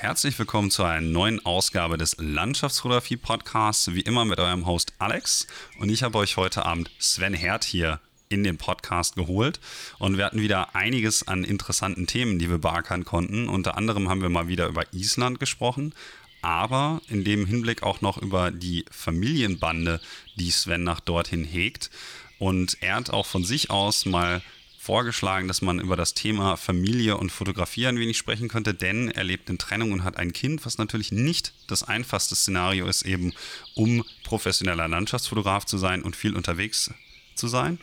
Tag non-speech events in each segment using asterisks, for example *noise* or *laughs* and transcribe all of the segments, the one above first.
Herzlich willkommen zu einer neuen Ausgabe des Landschaftsfotografie Podcasts. Wie immer mit eurem Host Alex. Und ich habe euch heute Abend Sven Herd hier in den Podcast geholt. Und wir hatten wieder einiges an interessanten Themen, die wir beackern konnten. Unter anderem haben wir mal wieder über Island gesprochen. Aber in dem Hinblick auch noch über die Familienbande, die Sven nach dorthin hegt. Und er hat auch von sich aus mal vorgeschlagen, dass man über das Thema Familie und Fotografie ein wenig sprechen könnte, denn er lebt in Trennung und hat ein Kind, was natürlich nicht das einfachste Szenario ist, eben um professioneller Landschaftsfotograf zu sein und viel unterwegs zu sein.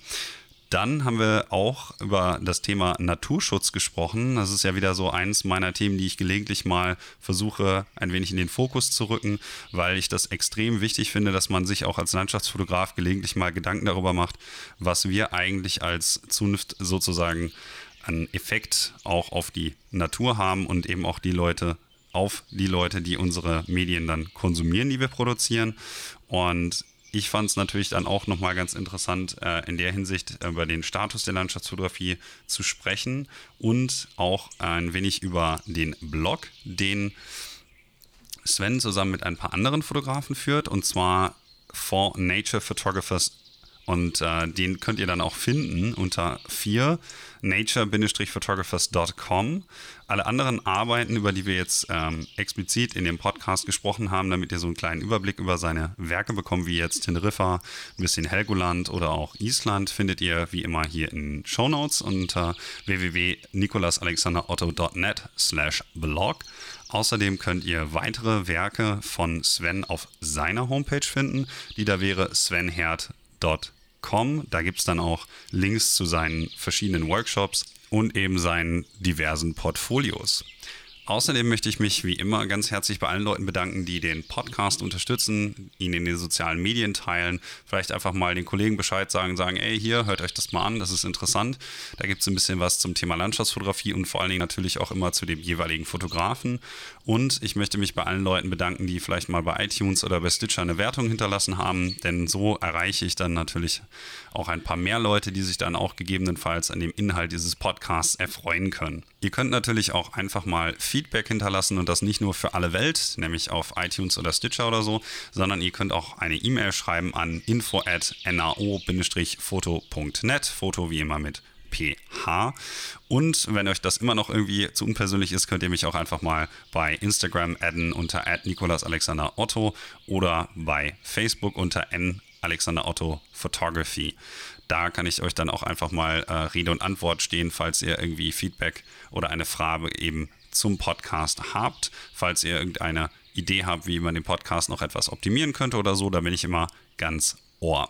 Dann haben wir auch über das Thema Naturschutz gesprochen. Das ist ja wieder so eins meiner Themen, die ich gelegentlich mal versuche, ein wenig in den Fokus zu rücken, weil ich das extrem wichtig finde, dass man sich auch als Landschaftsfotograf gelegentlich mal Gedanken darüber macht, was wir eigentlich als Zunft sozusagen an Effekt auch auf die Natur haben und eben auch die Leute auf die Leute, die unsere Medien dann konsumieren, die wir produzieren. Und ich fand es natürlich dann auch nochmal ganz interessant, äh, in der Hinsicht äh, über den Status der Landschaftsfotografie zu sprechen und auch ein wenig über den Blog, den Sven zusammen mit ein paar anderen Fotografen führt, und zwar For Nature Photographers. Und äh, den könnt ihr dann auch finden unter 4 nature-photographers.com. Alle anderen Arbeiten, über die wir jetzt ähm, explizit in dem Podcast gesprochen haben, damit ihr so einen kleinen Überblick über seine Werke bekommt, wie jetzt Teneriffa, ein bisschen Helgoland oder auch Island, findet ihr wie immer hier in Show Notes unter www.nikolasalexanderotto.net slash blog. Außerdem könnt ihr weitere Werke von Sven auf seiner Homepage finden, die da wäre svenherd.com www.ecom. Da gibt es dann auch Links zu seinen verschiedenen Workshops und eben seinen diversen Portfolios. Außerdem möchte ich mich wie immer ganz herzlich bei allen Leuten bedanken, die den Podcast unterstützen, ihn in den sozialen Medien teilen, vielleicht einfach mal den Kollegen Bescheid sagen, sagen, ey, hier, hört euch das mal an, das ist interessant. Da gibt es ein bisschen was zum Thema Landschaftsfotografie und vor allen Dingen natürlich auch immer zu dem jeweiligen Fotografen. Und ich möchte mich bei allen Leuten bedanken, die vielleicht mal bei iTunes oder bei Stitcher eine Wertung hinterlassen haben, denn so erreiche ich dann natürlich auch ein paar mehr Leute, die sich dann auch gegebenenfalls an dem Inhalt dieses Podcasts erfreuen können. Ihr könnt natürlich auch einfach mal Feedback hinterlassen und das nicht nur für alle Welt, nämlich auf iTunes oder Stitcher oder so, sondern ihr könnt auch eine E-Mail schreiben an info at nao-foto.net, Foto wie immer mit PH. Und wenn euch das immer noch irgendwie zu unpersönlich ist, könnt ihr mich auch einfach mal bei Instagram adden unter @nikolasalexanderotto oder bei Facebook unter n Alexander Otto Photography. Da kann ich euch dann auch einfach mal äh, Rede und Antwort stehen, falls ihr irgendwie Feedback oder eine Frage eben zum Podcast habt. Falls ihr irgendeine Idee habt, wie man den Podcast noch etwas optimieren könnte oder so, da bin ich immer ganz Ohr.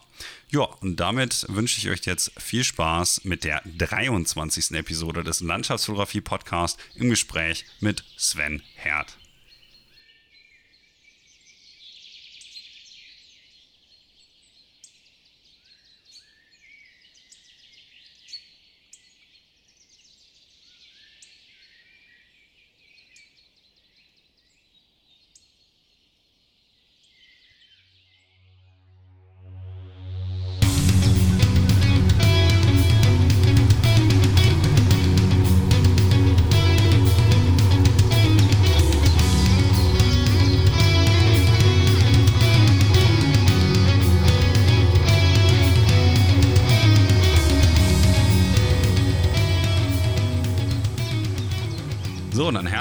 Ja, und damit wünsche ich euch jetzt viel Spaß mit der 23. Episode des Landschaftsfotografie Podcasts im Gespräch mit Sven Herd.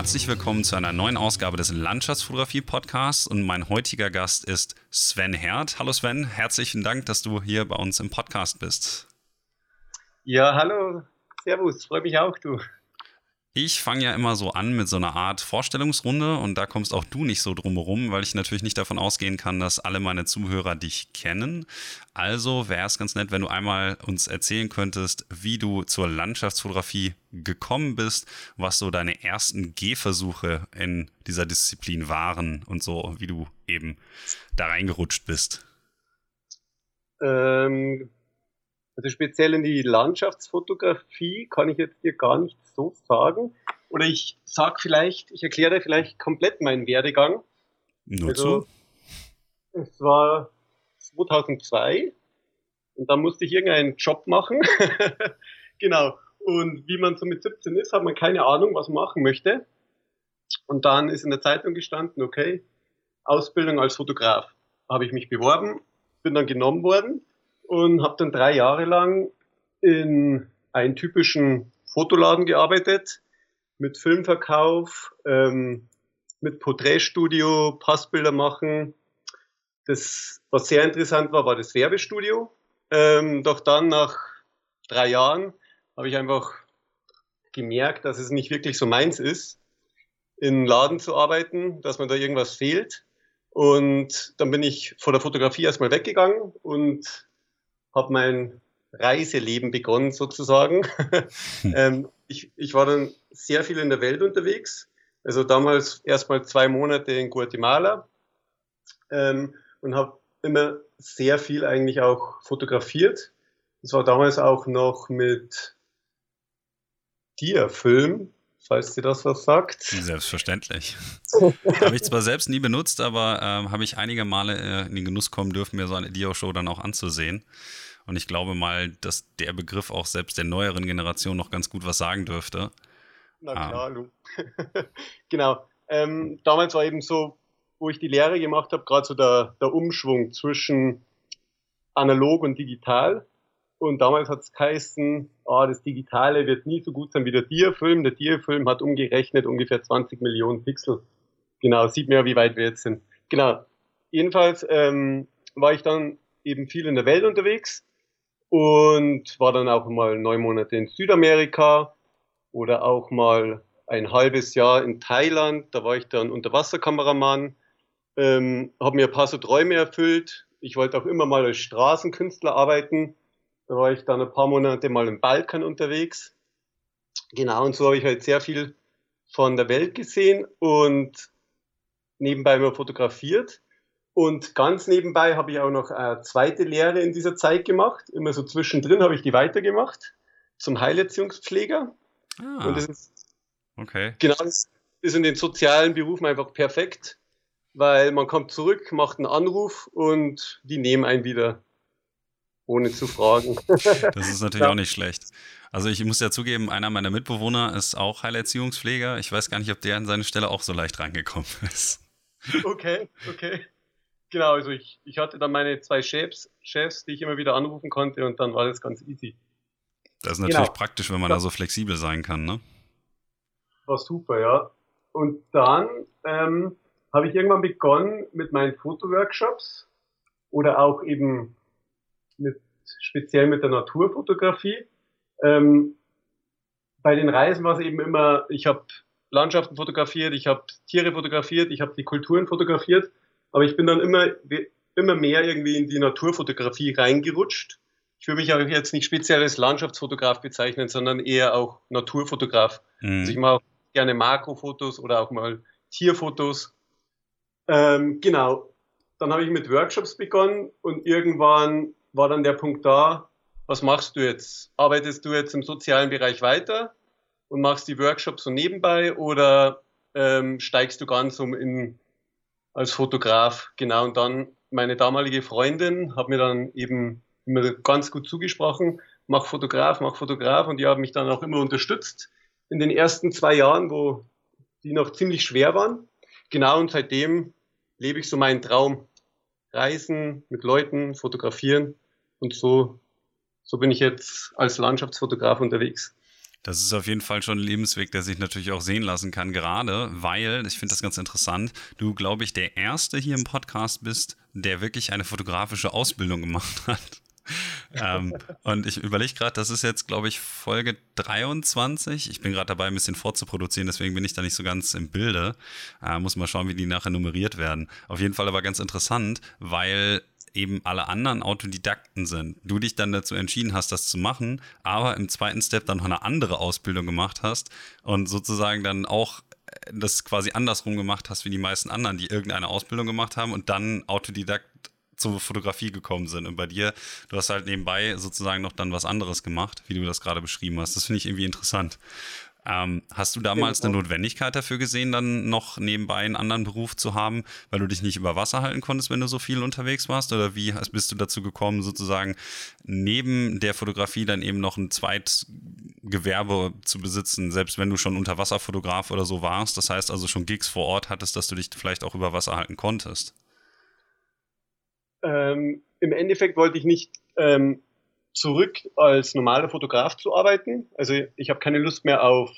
Herzlich willkommen zu einer neuen Ausgabe des Landschaftsfotografie-Podcasts und mein heutiger Gast ist Sven Herd. Hallo Sven, herzlichen Dank, dass du hier bei uns im Podcast bist. Ja, hallo, Servus, freue mich auch, du. Ich fange ja immer so an mit so einer Art Vorstellungsrunde und da kommst auch du nicht so drumherum, weil ich natürlich nicht davon ausgehen kann, dass alle meine Zuhörer dich kennen. Also wäre es ganz nett, wenn du einmal uns erzählen könntest, wie du zur Landschaftsfotografie gekommen bist, was so deine ersten Gehversuche in dieser Disziplin waren und so, wie du eben da reingerutscht bist. Ähm, also speziell in die Landschaftsfotografie kann ich jetzt dir gar nicht so sagen. Oder ich sag vielleicht, ich erkläre vielleicht komplett meinen Werdegang. Nur also, zu. Es war 2002 und da musste ich irgendeinen Job machen. *laughs* genau. Und wie man so mit 17 ist, hat man keine Ahnung, was man machen möchte. Und dann ist in der Zeitung gestanden, okay, Ausbildung als Fotograf. Habe ich mich beworben, bin dann genommen worden und habe dann drei Jahre lang in einen typischen Fotoladen gearbeitet, mit Filmverkauf, ähm, mit Porträtstudio, Passbilder machen. Das, was sehr interessant war, war das Werbestudio. Ähm, doch dann nach drei Jahren habe ich einfach gemerkt, dass es nicht wirklich so meins ist, in Laden zu arbeiten, dass mir da irgendwas fehlt. Und dann bin ich vor der Fotografie erstmal weggegangen und habe mein Reiseleben begonnen sozusagen. *laughs* ähm, ich, ich war dann sehr viel in der Welt unterwegs. Also damals erstmal zwei Monate in Guatemala ähm, und habe immer sehr viel eigentlich auch fotografiert. Das war damals auch noch mit Dia-Film, falls dir das was sagt. Selbstverständlich. *laughs* habe ich zwar selbst nie benutzt, aber ähm, habe ich einige Male äh, in den Genuss kommen dürfen, mir so eine Dia-Show dann auch anzusehen. Und ich glaube mal, dass der Begriff auch selbst der neueren Generation noch ganz gut was sagen dürfte. Na ah. klar, ah. *laughs* genau. Ähm, damals war eben so, wo ich die Lehre gemacht habe, gerade so der, der Umschwung zwischen analog und digital. Und damals hat es geheißen, oh, das Digitale wird nie so gut sein wie der Tierfilm. Der Tierfilm hat umgerechnet ungefähr 20 Millionen Pixel. Genau, sieht man ja, wie weit wir jetzt sind. Genau. Jedenfalls ähm, war ich dann eben viel in der Welt unterwegs und war dann auch mal neun Monate in Südamerika oder auch mal ein halbes Jahr in Thailand. Da war ich dann Unterwasserkameramann, ähm, habe mir ein paar so Träume erfüllt. Ich wollte auch immer mal als Straßenkünstler arbeiten. Da war ich dann ein paar Monate mal im Balkan unterwegs. Genau, und so habe ich halt sehr viel von der Welt gesehen und nebenbei immer fotografiert. Und ganz nebenbei habe ich auch noch eine zweite Lehre in dieser Zeit gemacht. Immer so zwischendrin habe ich die weitergemacht zum Heilerziehungspfleger. Ah, und das ist okay. genau das ist in den sozialen Berufen einfach perfekt, weil man kommt zurück, macht einen Anruf und die nehmen einen wieder, ohne zu fragen. Das ist natürlich ja. auch nicht schlecht. Also ich muss ja zugeben, einer meiner Mitbewohner ist auch Heilerziehungspfleger. Ich weiß gar nicht, ob der an seine Stelle auch so leicht reingekommen *laughs* ist. Okay, okay. Genau, also ich, ich hatte dann meine zwei Chefs, Chefs, die ich immer wieder anrufen konnte und dann war das ganz easy. Das ist natürlich genau. praktisch, wenn man ja. da so flexibel sein kann, ne? War super, ja. Und dann ähm, habe ich irgendwann begonnen mit meinen Fotoworkshops oder auch eben mit, speziell mit der Naturfotografie. Ähm, bei den Reisen war es eben immer, ich habe Landschaften fotografiert, ich habe Tiere fotografiert, ich habe die Kulturen fotografiert aber ich bin dann immer, immer mehr irgendwie in die Naturfotografie reingerutscht. Ich würde mich auch jetzt nicht speziell als Landschaftsfotograf bezeichnen, sondern eher auch Naturfotograf. Mhm. Also ich mache gerne Makrofotos oder auch mal Tierfotos. Ähm, genau. Dann habe ich mit Workshops begonnen und irgendwann war dann der Punkt da, was machst du jetzt? Arbeitest du jetzt im sozialen Bereich weiter und machst die Workshops so nebenbei oder ähm, steigst du ganz um in als Fotograf. Genau, und dann meine damalige Freundin hat mir dann eben immer ganz gut zugesprochen, mach Fotograf, mach Fotograf und die haben mich dann auch immer unterstützt in den ersten zwei Jahren, wo die noch ziemlich schwer waren. Genau, und seitdem lebe ich so meinen Traum. Reisen, mit Leuten, fotografieren und so, so bin ich jetzt als Landschaftsfotograf unterwegs. Das ist auf jeden Fall schon ein Lebensweg, der sich natürlich auch sehen lassen kann, gerade weil, ich finde das ganz interessant, du, glaube ich, der Erste hier im Podcast bist, der wirklich eine fotografische Ausbildung gemacht *laughs* hat. ähm, und ich überlege gerade, das ist jetzt, glaube ich, Folge 23. Ich bin gerade dabei, ein bisschen vorzuproduzieren, deswegen bin ich da nicht so ganz im Bilde. Äh, muss mal schauen, wie die nachher nummeriert werden. Auf jeden Fall aber ganz interessant, weil eben alle anderen Autodidakten sind, du dich dann dazu entschieden hast, das zu machen, aber im zweiten Step dann noch eine andere Ausbildung gemacht hast und sozusagen dann auch äh, das quasi andersrum gemacht hast wie die meisten anderen, die irgendeine Ausbildung gemacht haben und dann Autodidakt zur Fotografie gekommen sind. Und bei dir, du hast halt nebenbei sozusagen noch dann was anderes gemacht, wie du das gerade beschrieben hast. Das finde ich irgendwie interessant. Ähm, hast du damals eine Notwendigkeit dafür gesehen, dann noch nebenbei einen anderen Beruf zu haben, weil du dich nicht über Wasser halten konntest, wenn du so viel unterwegs warst? Oder wie bist du dazu gekommen, sozusagen neben der Fotografie dann eben noch ein Zweitgewerbe zu besitzen, selbst wenn du schon Unterwasserfotograf oder so warst? Das heißt also schon Gigs vor Ort hattest, dass du dich vielleicht auch über Wasser halten konntest? Ähm, Im Endeffekt wollte ich nicht ähm, zurück als normaler Fotograf zu arbeiten. Also ich habe keine Lust mehr auf,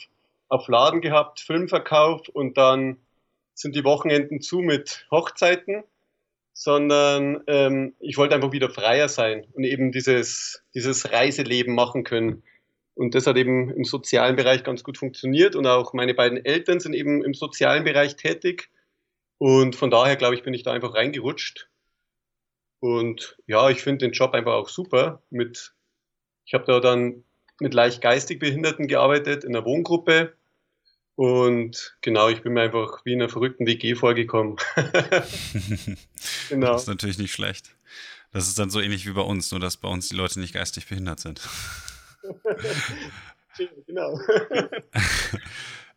auf Laden gehabt, Filmverkauf und dann sind die Wochenenden zu mit Hochzeiten, sondern ähm, ich wollte einfach wieder freier sein und eben dieses, dieses Reiseleben machen können. Und das hat eben im sozialen Bereich ganz gut funktioniert und auch meine beiden Eltern sind eben im sozialen Bereich tätig. Und von daher, glaube ich, bin ich da einfach reingerutscht und ja, ich finde den Job einfach auch super. Mit, ich habe da dann mit leicht geistig Behinderten gearbeitet in einer Wohngruppe. Und genau, ich bin mir einfach wie in einer verrückten WG vorgekommen. *laughs* *laughs* genau. Das ist natürlich nicht schlecht. Das ist dann so ähnlich wie bei uns, nur dass bei uns die Leute nicht geistig behindert sind. *laughs* genau.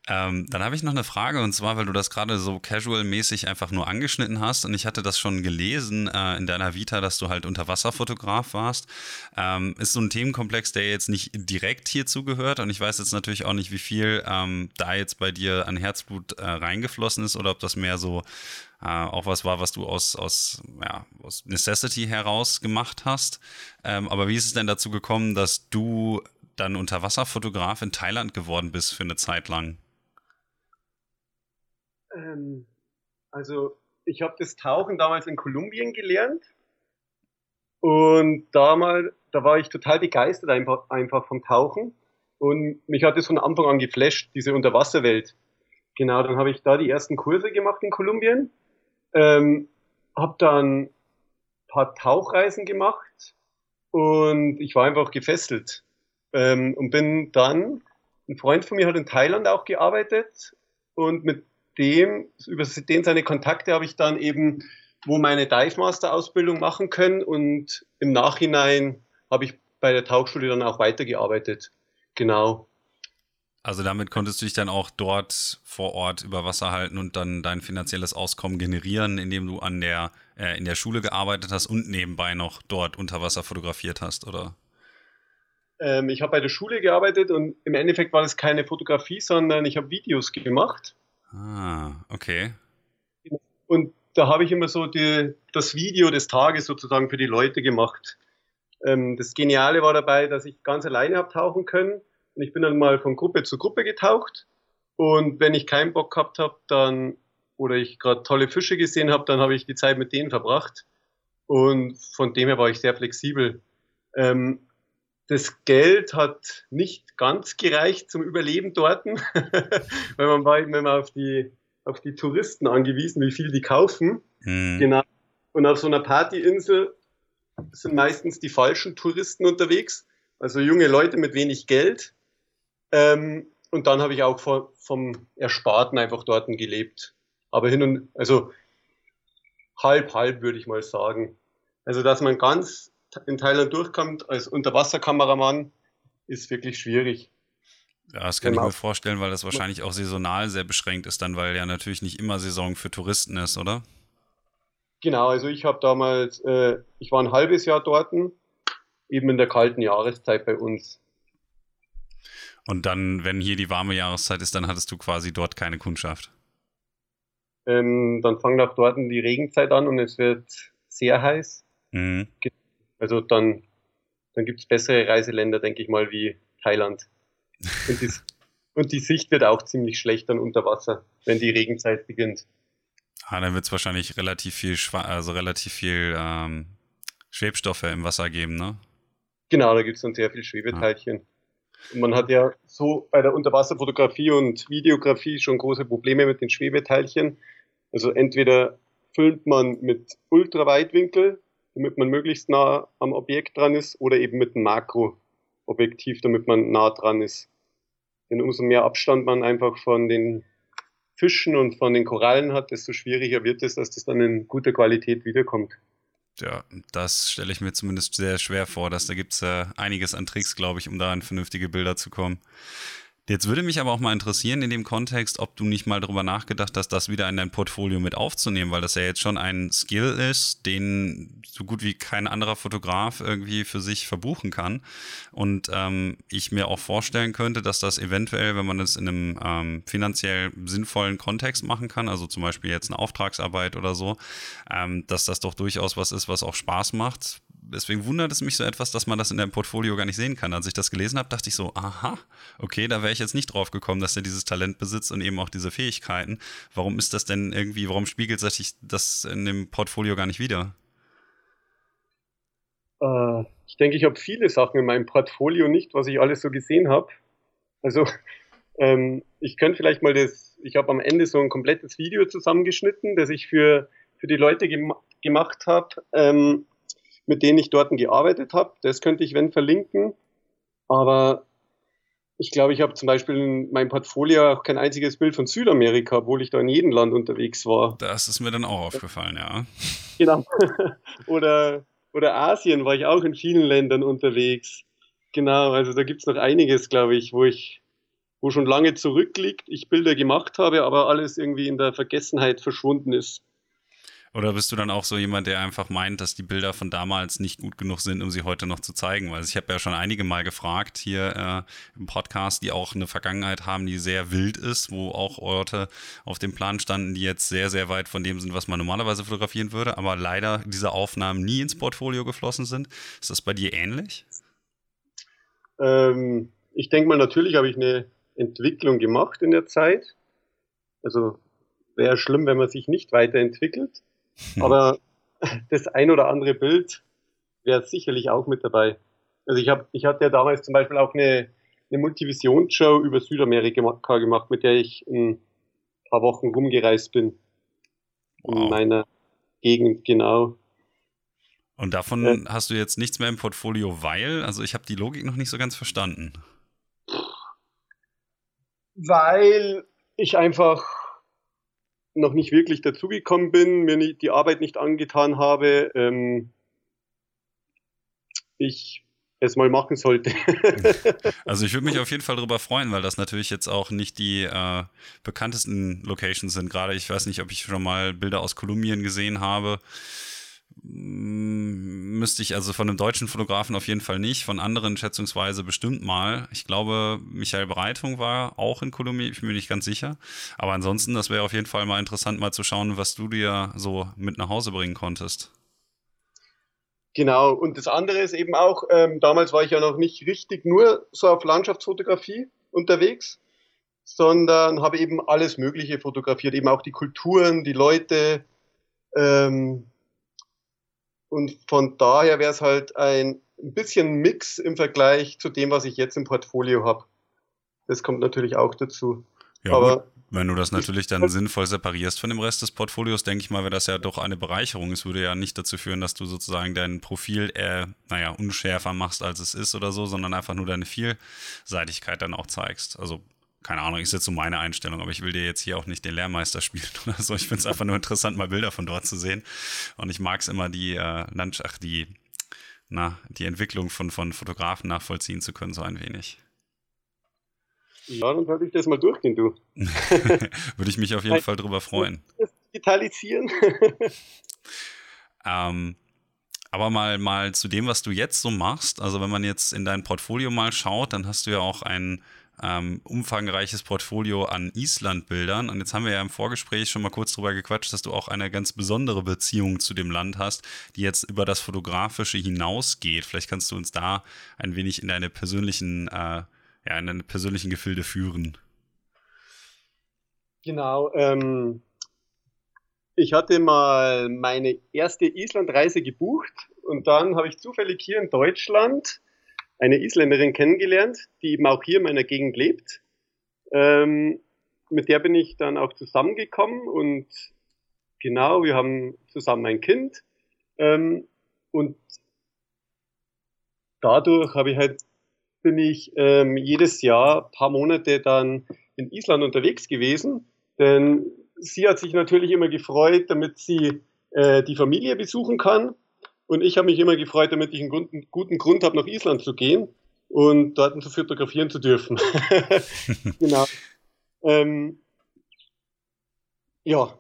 Ähm, dann habe ich noch eine Frage und zwar, weil du das gerade so casual-mäßig einfach nur angeschnitten hast und ich hatte das schon gelesen äh, in deiner Vita, dass du halt Unterwasserfotograf warst. Ähm, ist so ein Themenkomplex, der jetzt nicht direkt hierzu gehört und ich weiß jetzt natürlich auch nicht, wie viel ähm, da jetzt bei dir an Herzblut äh, reingeflossen ist oder ob das mehr so äh, auch was war, was du aus, aus, ja, aus Necessity heraus gemacht hast. Ähm, aber wie ist es denn dazu gekommen, dass du dann Unterwasserfotograf in Thailand geworden bist für eine Zeit lang? Ähm, also ich habe das Tauchen damals in Kolumbien gelernt. Und damals, da war ich total begeistert einfach, einfach vom Tauchen. Und mich hat es von Anfang an geflasht, diese Unterwasserwelt. Genau, dann habe ich da die ersten Kurse gemacht in Kolumbien, ähm, habe dann ein paar Tauchreisen gemacht. Und ich war einfach gefesselt. Ähm, und bin dann, ein Freund von mir hat in Thailand auch gearbeitet. Und mit dem, über den seine Kontakte habe ich dann eben wo meine Dive Master Ausbildung machen können und im Nachhinein habe ich bei der Tauchschule dann auch weitergearbeitet. Genau. Also damit konntest du dich dann auch dort vor Ort über Wasser halten und dann dein finanzielles Auskommen generieren, indem du an der äh, in der Schule gearbeitet hast und nebenbei noch dort unter Wasser fotografiert hast, oder? Ähm, ich habe bei der Schule gearbeitet und im Endeffekt war das keine Fotografie, sondern ich habe Videos gemacht Ah, okay. Und da habe ich immer so die, das Video des Tages sozusagen für die Leute gemacht. Ähm, das Geniale war dabei, dass ich ganz alleine habe tauchen können. Und ich bin dann mal von Gruppe zu Gruppe getaucht. Und wenn ich keinen Bock gehabt habe, dann, oder ich gerade tolle Fische gesehen habe, dann habe ich die Zeit mit denen verbracht. Und von dem her war ich sehr flexibel. Ähm, das Geld hat nicht ganz gereicht zum Überleben dort, *laughs* weil man war immer auf die, auf die Touristen angewiesen, wie viel die kaufen. Mhm. Genau. Und auf so einer Partyinsel sind meistens die falschen Touristen unterwegs, also junge Leute mit wenig Geld. Ähm, und dann habe ich auch vom, vom Ersparten einfach dort gelebt. Aber hin und, also halb, halb würde ich mal sagen. Also, dass man ganz in Thailand durchkommt als Unterwasserkameramann, ist wirklich schwierig. Ja, das kann genau. ich mir vorstellen, weil das wahrscheinlich auch saisonal sehr beschränkt ist, dann, weil ja natürlich nicht immer Saison für Touristen ist, oder? Genau, also ich habe damals, äh, ich war ein halbes Jahr dort, eben in der kalten Jahreszeit bei uns. Und dann, wenn hier die warme Jahreszeit ist, dann hattest du quasi dort keine Kundschaft. Ähm, dann fängt auch dort die Regenzeit an und es wird sehr heiß. Mhm. Also dann, dann gibt es bessere Reiseländer, denke ich mal, wie Thailand. Und die, *laughs* und die Sicht wird auch ziemlich schlecht dann unter Wasser, wenn die Regenzeit beginnt. Ah, dann wird es wahrscheinlich relativ viel, also relativ viel ähm, Schwebstoffe im Wasser geben, ne? Genau, da gibt es dann sehr viel Schwebeteilchen. Ah. Und man hat ja so bei der Unterwasserfotografie und Videografie schon große Probleme mit den Schwebeteilchen. Also entweder filmt man mit Ultraweitwinkel, damit man möglichst nah am Objekt dran ist, oder eben mit einem Makroobjektiv, damit man nah dran ist. Denn umso mehr Abstand man einfach von den Fischen und von den Korallen hat, desto schwieriger wird es, dass das dann in guter Qualität wiederkommt. Ja, das stelle ich mir zumindest sehr schwer vor, dass da gibt es äh, einiges an Tricks, glaube ich, um da an vernünftige Bilder zu kommen. Jetzt würde mich aber auch mal interessieren in dem Kontext, ob du nicht mal darüber nachgedacht hast, das wieder in dein Portfolio mit aufzunehmen, weil das ja jetzt schon ein Skill ist, den so gut wie kein anderer Fotograf irgendwie für sich verbuchen kann. Und ähm, ich mir auch vorstellen könnte, dass das eventuell, wenn man es in einem ähm, finanziell sinnvollen Kontext machen kann, also zum Beispiel jetzt eine Auftragsarbeit oder so, ähm, dass das doch durchaus was ist, was auch Spaß macht deswegen wundert es mich so etwas, dass man das in deinem Portfolio gar nicht sehen kann. Als ich das gelesen habe, dachte ich so, aha, okay, da wäre ich jetzt nicht drauf gekommen, dass er dieses Talent besitzt und eben auch diese Fähigkeiten. Warum ist das denn irgendwie, warum spiegelt sich das in dem Portfolio gar nicht wieder? Äh, ich denke, ich habe viele Sachen in meinem Portfolio nicht, was ich alles so gesehen habe. Also, *laughs* ähm, ich könnte vielleicht mal das, ich habe am Ende so ein komplettes Video zusammengeschnitten, das ich für, für die Leute gem gemacht habe. Ähm, mit denen ich dort gearbeitet habe. Das könnte ich, wenn, verlinken. Aber ich glaube, ich habe zum Beispiel in meinem Portfolio auch kein einziges Bild von Südamerika, obwohl ich da in jedem Land unterwegs war. Das ist mir dann auch aufgefallen, ja. *laughs* Genau. *laughs* oder, oder Asien war ich auch in vielen Ländern unterwegs. Genau, also da gibt es noch einiges, glaube ich, wo ich, wo schon lange zurückliegt, ich Bilder gemacht habe, aber alles irgendwie in der Vergessenheit verschwunden ist. Oder bist du dann auch so jemand, der einfach meint, dass die Bilder von damals nicht gut genug sind, um sie heute noch zu zeigen? Weil ich habe ja schon einige Mal gefragt hier äh, im Podcast, die auch eine Vergangenheit haben, die sehr wild ist, wo auch Orte auf dem Plan standen, die jetzt sehr, sehr weit von dem sind, was man normalerweise fotografieren würde, aber leider diese Aufnahmen nie ins Portfolio geflossen sind. Ist das bei dir ähnlich? Ähm, ich denke mal, natürlich habe ich eine Entwicklung gemacht in der Zeit. Also wäre schlimm, wenn man sich nicht weiterentwickelt. *laughs* Aber das ein oder andere Bild wäre sicherlich auch mit dabei. Also ich habe, ich hatte ja damals zum Beispiel auch eine, eine Multivision-Show über Südamerika gemacht, mit der ich ein paar Wochen rumgereist bin. Wow. In meiner Gegend, genau. Und davon ja. hast du jetzt nichts mehr im Portfolio, weil, also ich habe die Logik noch nicht so ganz verstanden. Weil ich einfach noch nicht wirklich dazugekommen bin, mir die Arbeit nicht angetan habe, ähm, ich es mal machen sollte. *laughs* also ich würde mich auf jeden Fall darüber freuen, weil das natürlich jetzt auch nicht die äh, bekanntesten Locations sind. Gerade ich weiß nicht, ob ich schon mal Bilder aus Kolumbien gesehen habe müsste ich also von einem deutschen Fotografen auf jeden Fall nicht, von anderen schätzungsweise bestimmt mal. Ich glaube, Michael Breitung war auch in Kolumbien, ich bin mir nicht ganz sicher. Aber ansonsten, das wäre auf jeden Fall mal interessant, mal zu schauen, was du dir so mit nach Hause bringen konntest. Genau, und das andere ist eben auch, ähm, damals war ich ja noch nicht richtig nur so auf Landschaftsfotografie unterwegs, sondern habe eben alles Mögliche fotografiert, eben auch die Kulturen, die Leute, ähm, und von daher wäre es halt ein bisschen Mix im Vergleich zu dem, was ich jetzt im Portfolio habe. Das kommt natürlich auch dazu. Ja, Aber gut. wenn du das natürlich dann sinnvoll separierst von dem Rest des Portfolios, denke ich mal, wäre das ja doch eine Bereicherung. Es würde ja nicht dazu führen, dass du sozusagen dein Profil eher, naja, unschärfer machst, als es ist oder so, sondern einfach nur deine Vielseitigkeit dann auch zeigst. Also keine Ahnung, ist jetzt so meine Einstellung, aber ich will dir jetzt hier auch nicht den Lehrmeister spielen *laughs* oder so. Ich finde es einfach nur interessant, mal Bilder von dort zu sehen. Und ich mag es immer, die äh, Landschaft, die, na, die Entwicklung von, von Fotografen nachvollziehen zu können, so ein wenig. Ja, dann würde ich das mal durchgehen, du. *laughs* würde ich mich auf jeden Fall drüber freuen. Digitalisieren. *laughs* ähm, aber mal, mal zu dem, was du jetzt so machst. Also wenn man jetzt in dein Portfolio mal schaut, dann hast du ja auch ein ähm, umfangreiches Portfolio an Island-Bildern. Und jetzt haben wir ja im Vorgespräch schon mal kurz drüber gequatscht, dass du auch eine ganz besondere Beziehung zu dem Land hast, die jetzt über das Fotografische hinausgeht. Vielleicht kannst du uns da ein wenig in deine persönlichen, äh, ja, in deine persönlichen Gefilde führen. Genau. Ähm, ich hatte mal meine erste Islandreise gebucht und dann habe ich zufällig hier in Deutschland eine Isländerin kennengelernt, die eben auch hier in meiner Gegend lebt. Ähm, mit der bin ich dann auch zusammengekommen und genau, wir haben zusammen ein Kind. Ähm, und dadurch habe ich halt, bin ich ähm, jedes Jahr paar Monate dann in Island unterwegs gewesen, denn sie hat sich natürlich immer gefreut, damit sie äh, die Familie besuchen kann und ich habe mich immer gefreut, damit ich einen guten, guten Grund habe, nach Island zu gehen. und dort zu fotografieren zu dürfen. *laughs* genau. Ähm, ja.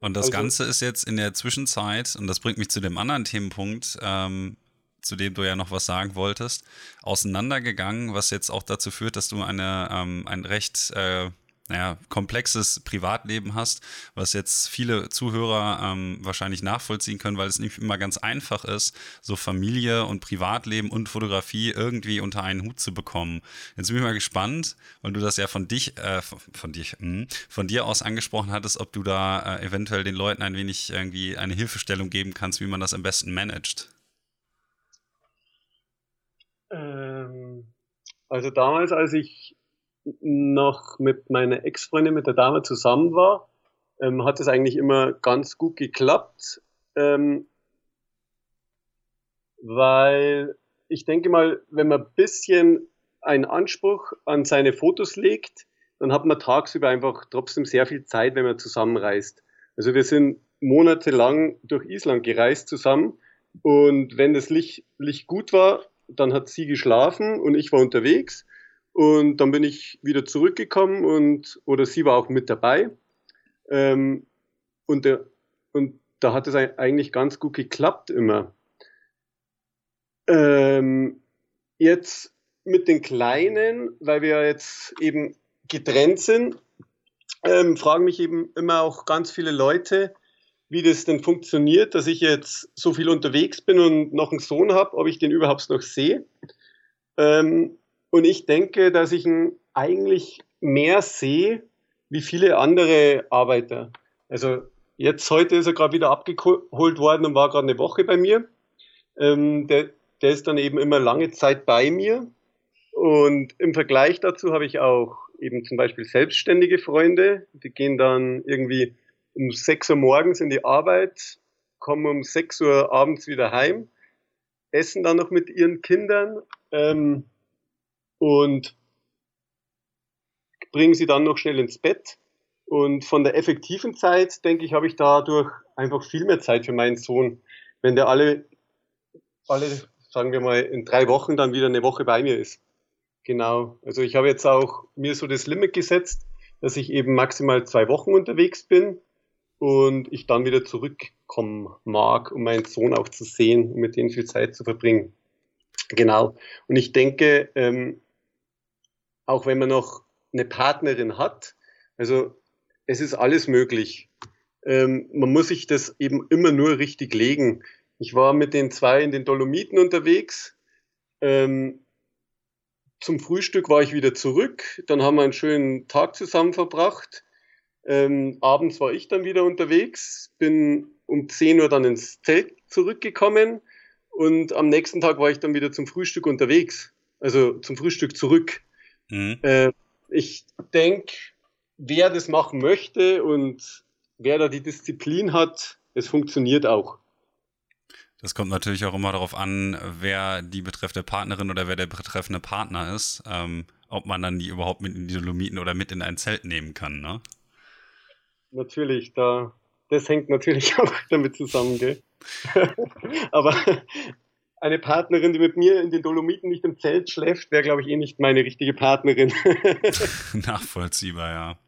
Und das also, Ganze ist jetzt in der Zwischenzeit, und das bringt mich zu dem anderen Themenpunkt, ähm, zu dem du ja noch was sagen wolltest, auseinandergegangen, was jetzt auch dazu führt, dass du eine, ähm, ein recht äh, naja, komplexes Privatleben hast, was jetzt viele Zuhörer ähm, wahrscheinlich nachvollziehen können, weil es nicht immer ganz einfach ist, so Familie und Privatleben und Fotografie irgendwie unter einen Hut zu bekommen. Jetzt bin ich mal gespannt, weil du das ja von dich, äh, von, dich, mh, von dir aus angesprochen hattest, ob du da äh, eventuell den Leuten ein wenig irgendwie eine Hilfestellung geben kannst, wie man das am besten managt. Ähm, also damals, als ich noch mit meiner Ex-Freundin, mit der Dame zusammen war, ähm, hat es eigentlich immer ganz gut geklappt, ähm, weil ich denke mal, wenn man ein bisschen einen Anspruch an seine Fotos legt, dann hat man tagsüber einfach trotzdem sehr viel Zeit, wenn man zusammenreist. Also wir sind monatelang durch Island gereist zusammen und wenn das Licht, Licht gut war, dann hat sie geschlafen und ich war unterwegs und dann bin ich wieder zurückgekommen und, oder sie war auch mit dabei. Ähm, und, der, und da hat es eigentlich ganz gut geklappt immer. Ähm, jetzt mit den Kleinen, weil wir jetzt eben getrennt sind, ähm, fragen mich eben immer auch ganz viele Leute, wie das denn funktioniert, dass ich jetzt so viel unterwegs bin und noch einen Sohn habe, ob ich den überhaupt noch sehe. Ähm, und ich denke, dass ich ihn eigentlich mehr sehe wie viele andere Arbeiter. Also jetzt heute ist er gerade wieder abgeholt worden und war gerade eine Woche bei mir. Ähm, der, der ist dann eben immer lange Zeit bei mir. Und im Vergleich dazu habe ich auch eben zum Beispiel selbstständige Freunde, die gehen dann irgendwie um 6 Uhr morgens in die Arbeit, kommen um 6 Uhr abends wieder heim, essen dann noch mit ihren Kindern. Ähm, und bringen sie dann noch schnell ins Bett. Und von der effektiven Zeit, denke ich, habe ich dadurch einfach viel mehr Zeit für meinen Sohn. Wenn der alle, alle, sagen wir mal, in drei Wochen dann wieder eine Woche bei mir ist. Genau. Also ich habe jetzt auch mir so das Limit gesetzt, dass ich eben maximal zwei Wochen unterwegs bin und ich dann wieder zurückkommen mag, um meinen Sohn auch zu sehen und mit dem viel Zeit zu verbringen. Genau. Und ich denke, ähm, auch wenn man noch eine Partnerin hat. Also es ist alles möglich. Ähm, man muss sich das eben immer nur richtig legen. Ich war mit den zwei in den Dolomiten unterwegs. Ähm, zum Frühstück war ich wieder zurück. Dann haben wir einen schönen Tag zusammen verbracht. Ähm, abends war ich dann wieder unterwegs, bin um 10 Uhr dann ins Zelt zurückgekommen und am nächsten Tag war ich dann wieder zum Frühstück unterwegs. Also zum Frühstück zurück. Mhm. Äh, ich denke, wer das machen möchte und wer da die Disziplin hat, es funktioniert auch. Das kommt natürlich auch immer darauf an, wer die betreffende Partnerin oder wer der betreffende Partner ist, ähm, ob man dann die überhaupt mit in die Dolomiten oder mit in ein Zelt nehmen kann, ne? Natürlich, da, das hängt natürlich *laughs* auch damit zusammen, gell? *laughs* Aber eine Partnerin, die mit mir in den Dolomiten nicht im Zelt schläft, wäre, glaube ich, eh nicht meine richtige Partnerin. *laughs* Nachvollziehbar, ja.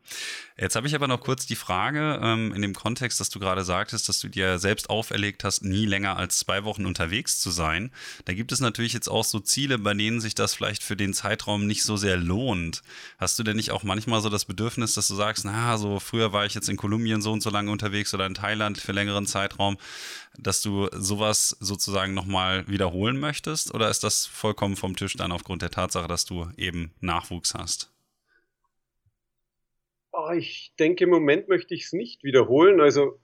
Jetzt habe ich aber noch kurz die Frage ähm, in dem Kontext, dass du gerade sagtest, dass du dir selbst auferlegt hast, nie länger als zwei Wochen unterwegs zu sein. Da gibt es natürlich jetzt auch so Ziele, bei denen sich das vielleicht für den Zeitraum nicht so sehr lohnt. Hast du denn nicht auch manchmal so das Bedürfnis, dass du sagst, na, so früher war ich jetzt in Kolumbien so und so lange unterwegs oder in Thailand für längeren Zeitraum, dass du sowas sozusagen nochmal wiederholen möchtest? Oder ist das vollkommen vom Tisch dann aufgrund der Tatsache, dass du eben Nachwuchs hast? Ich denke, im Moment möchte ich es nicht wiederholen. Also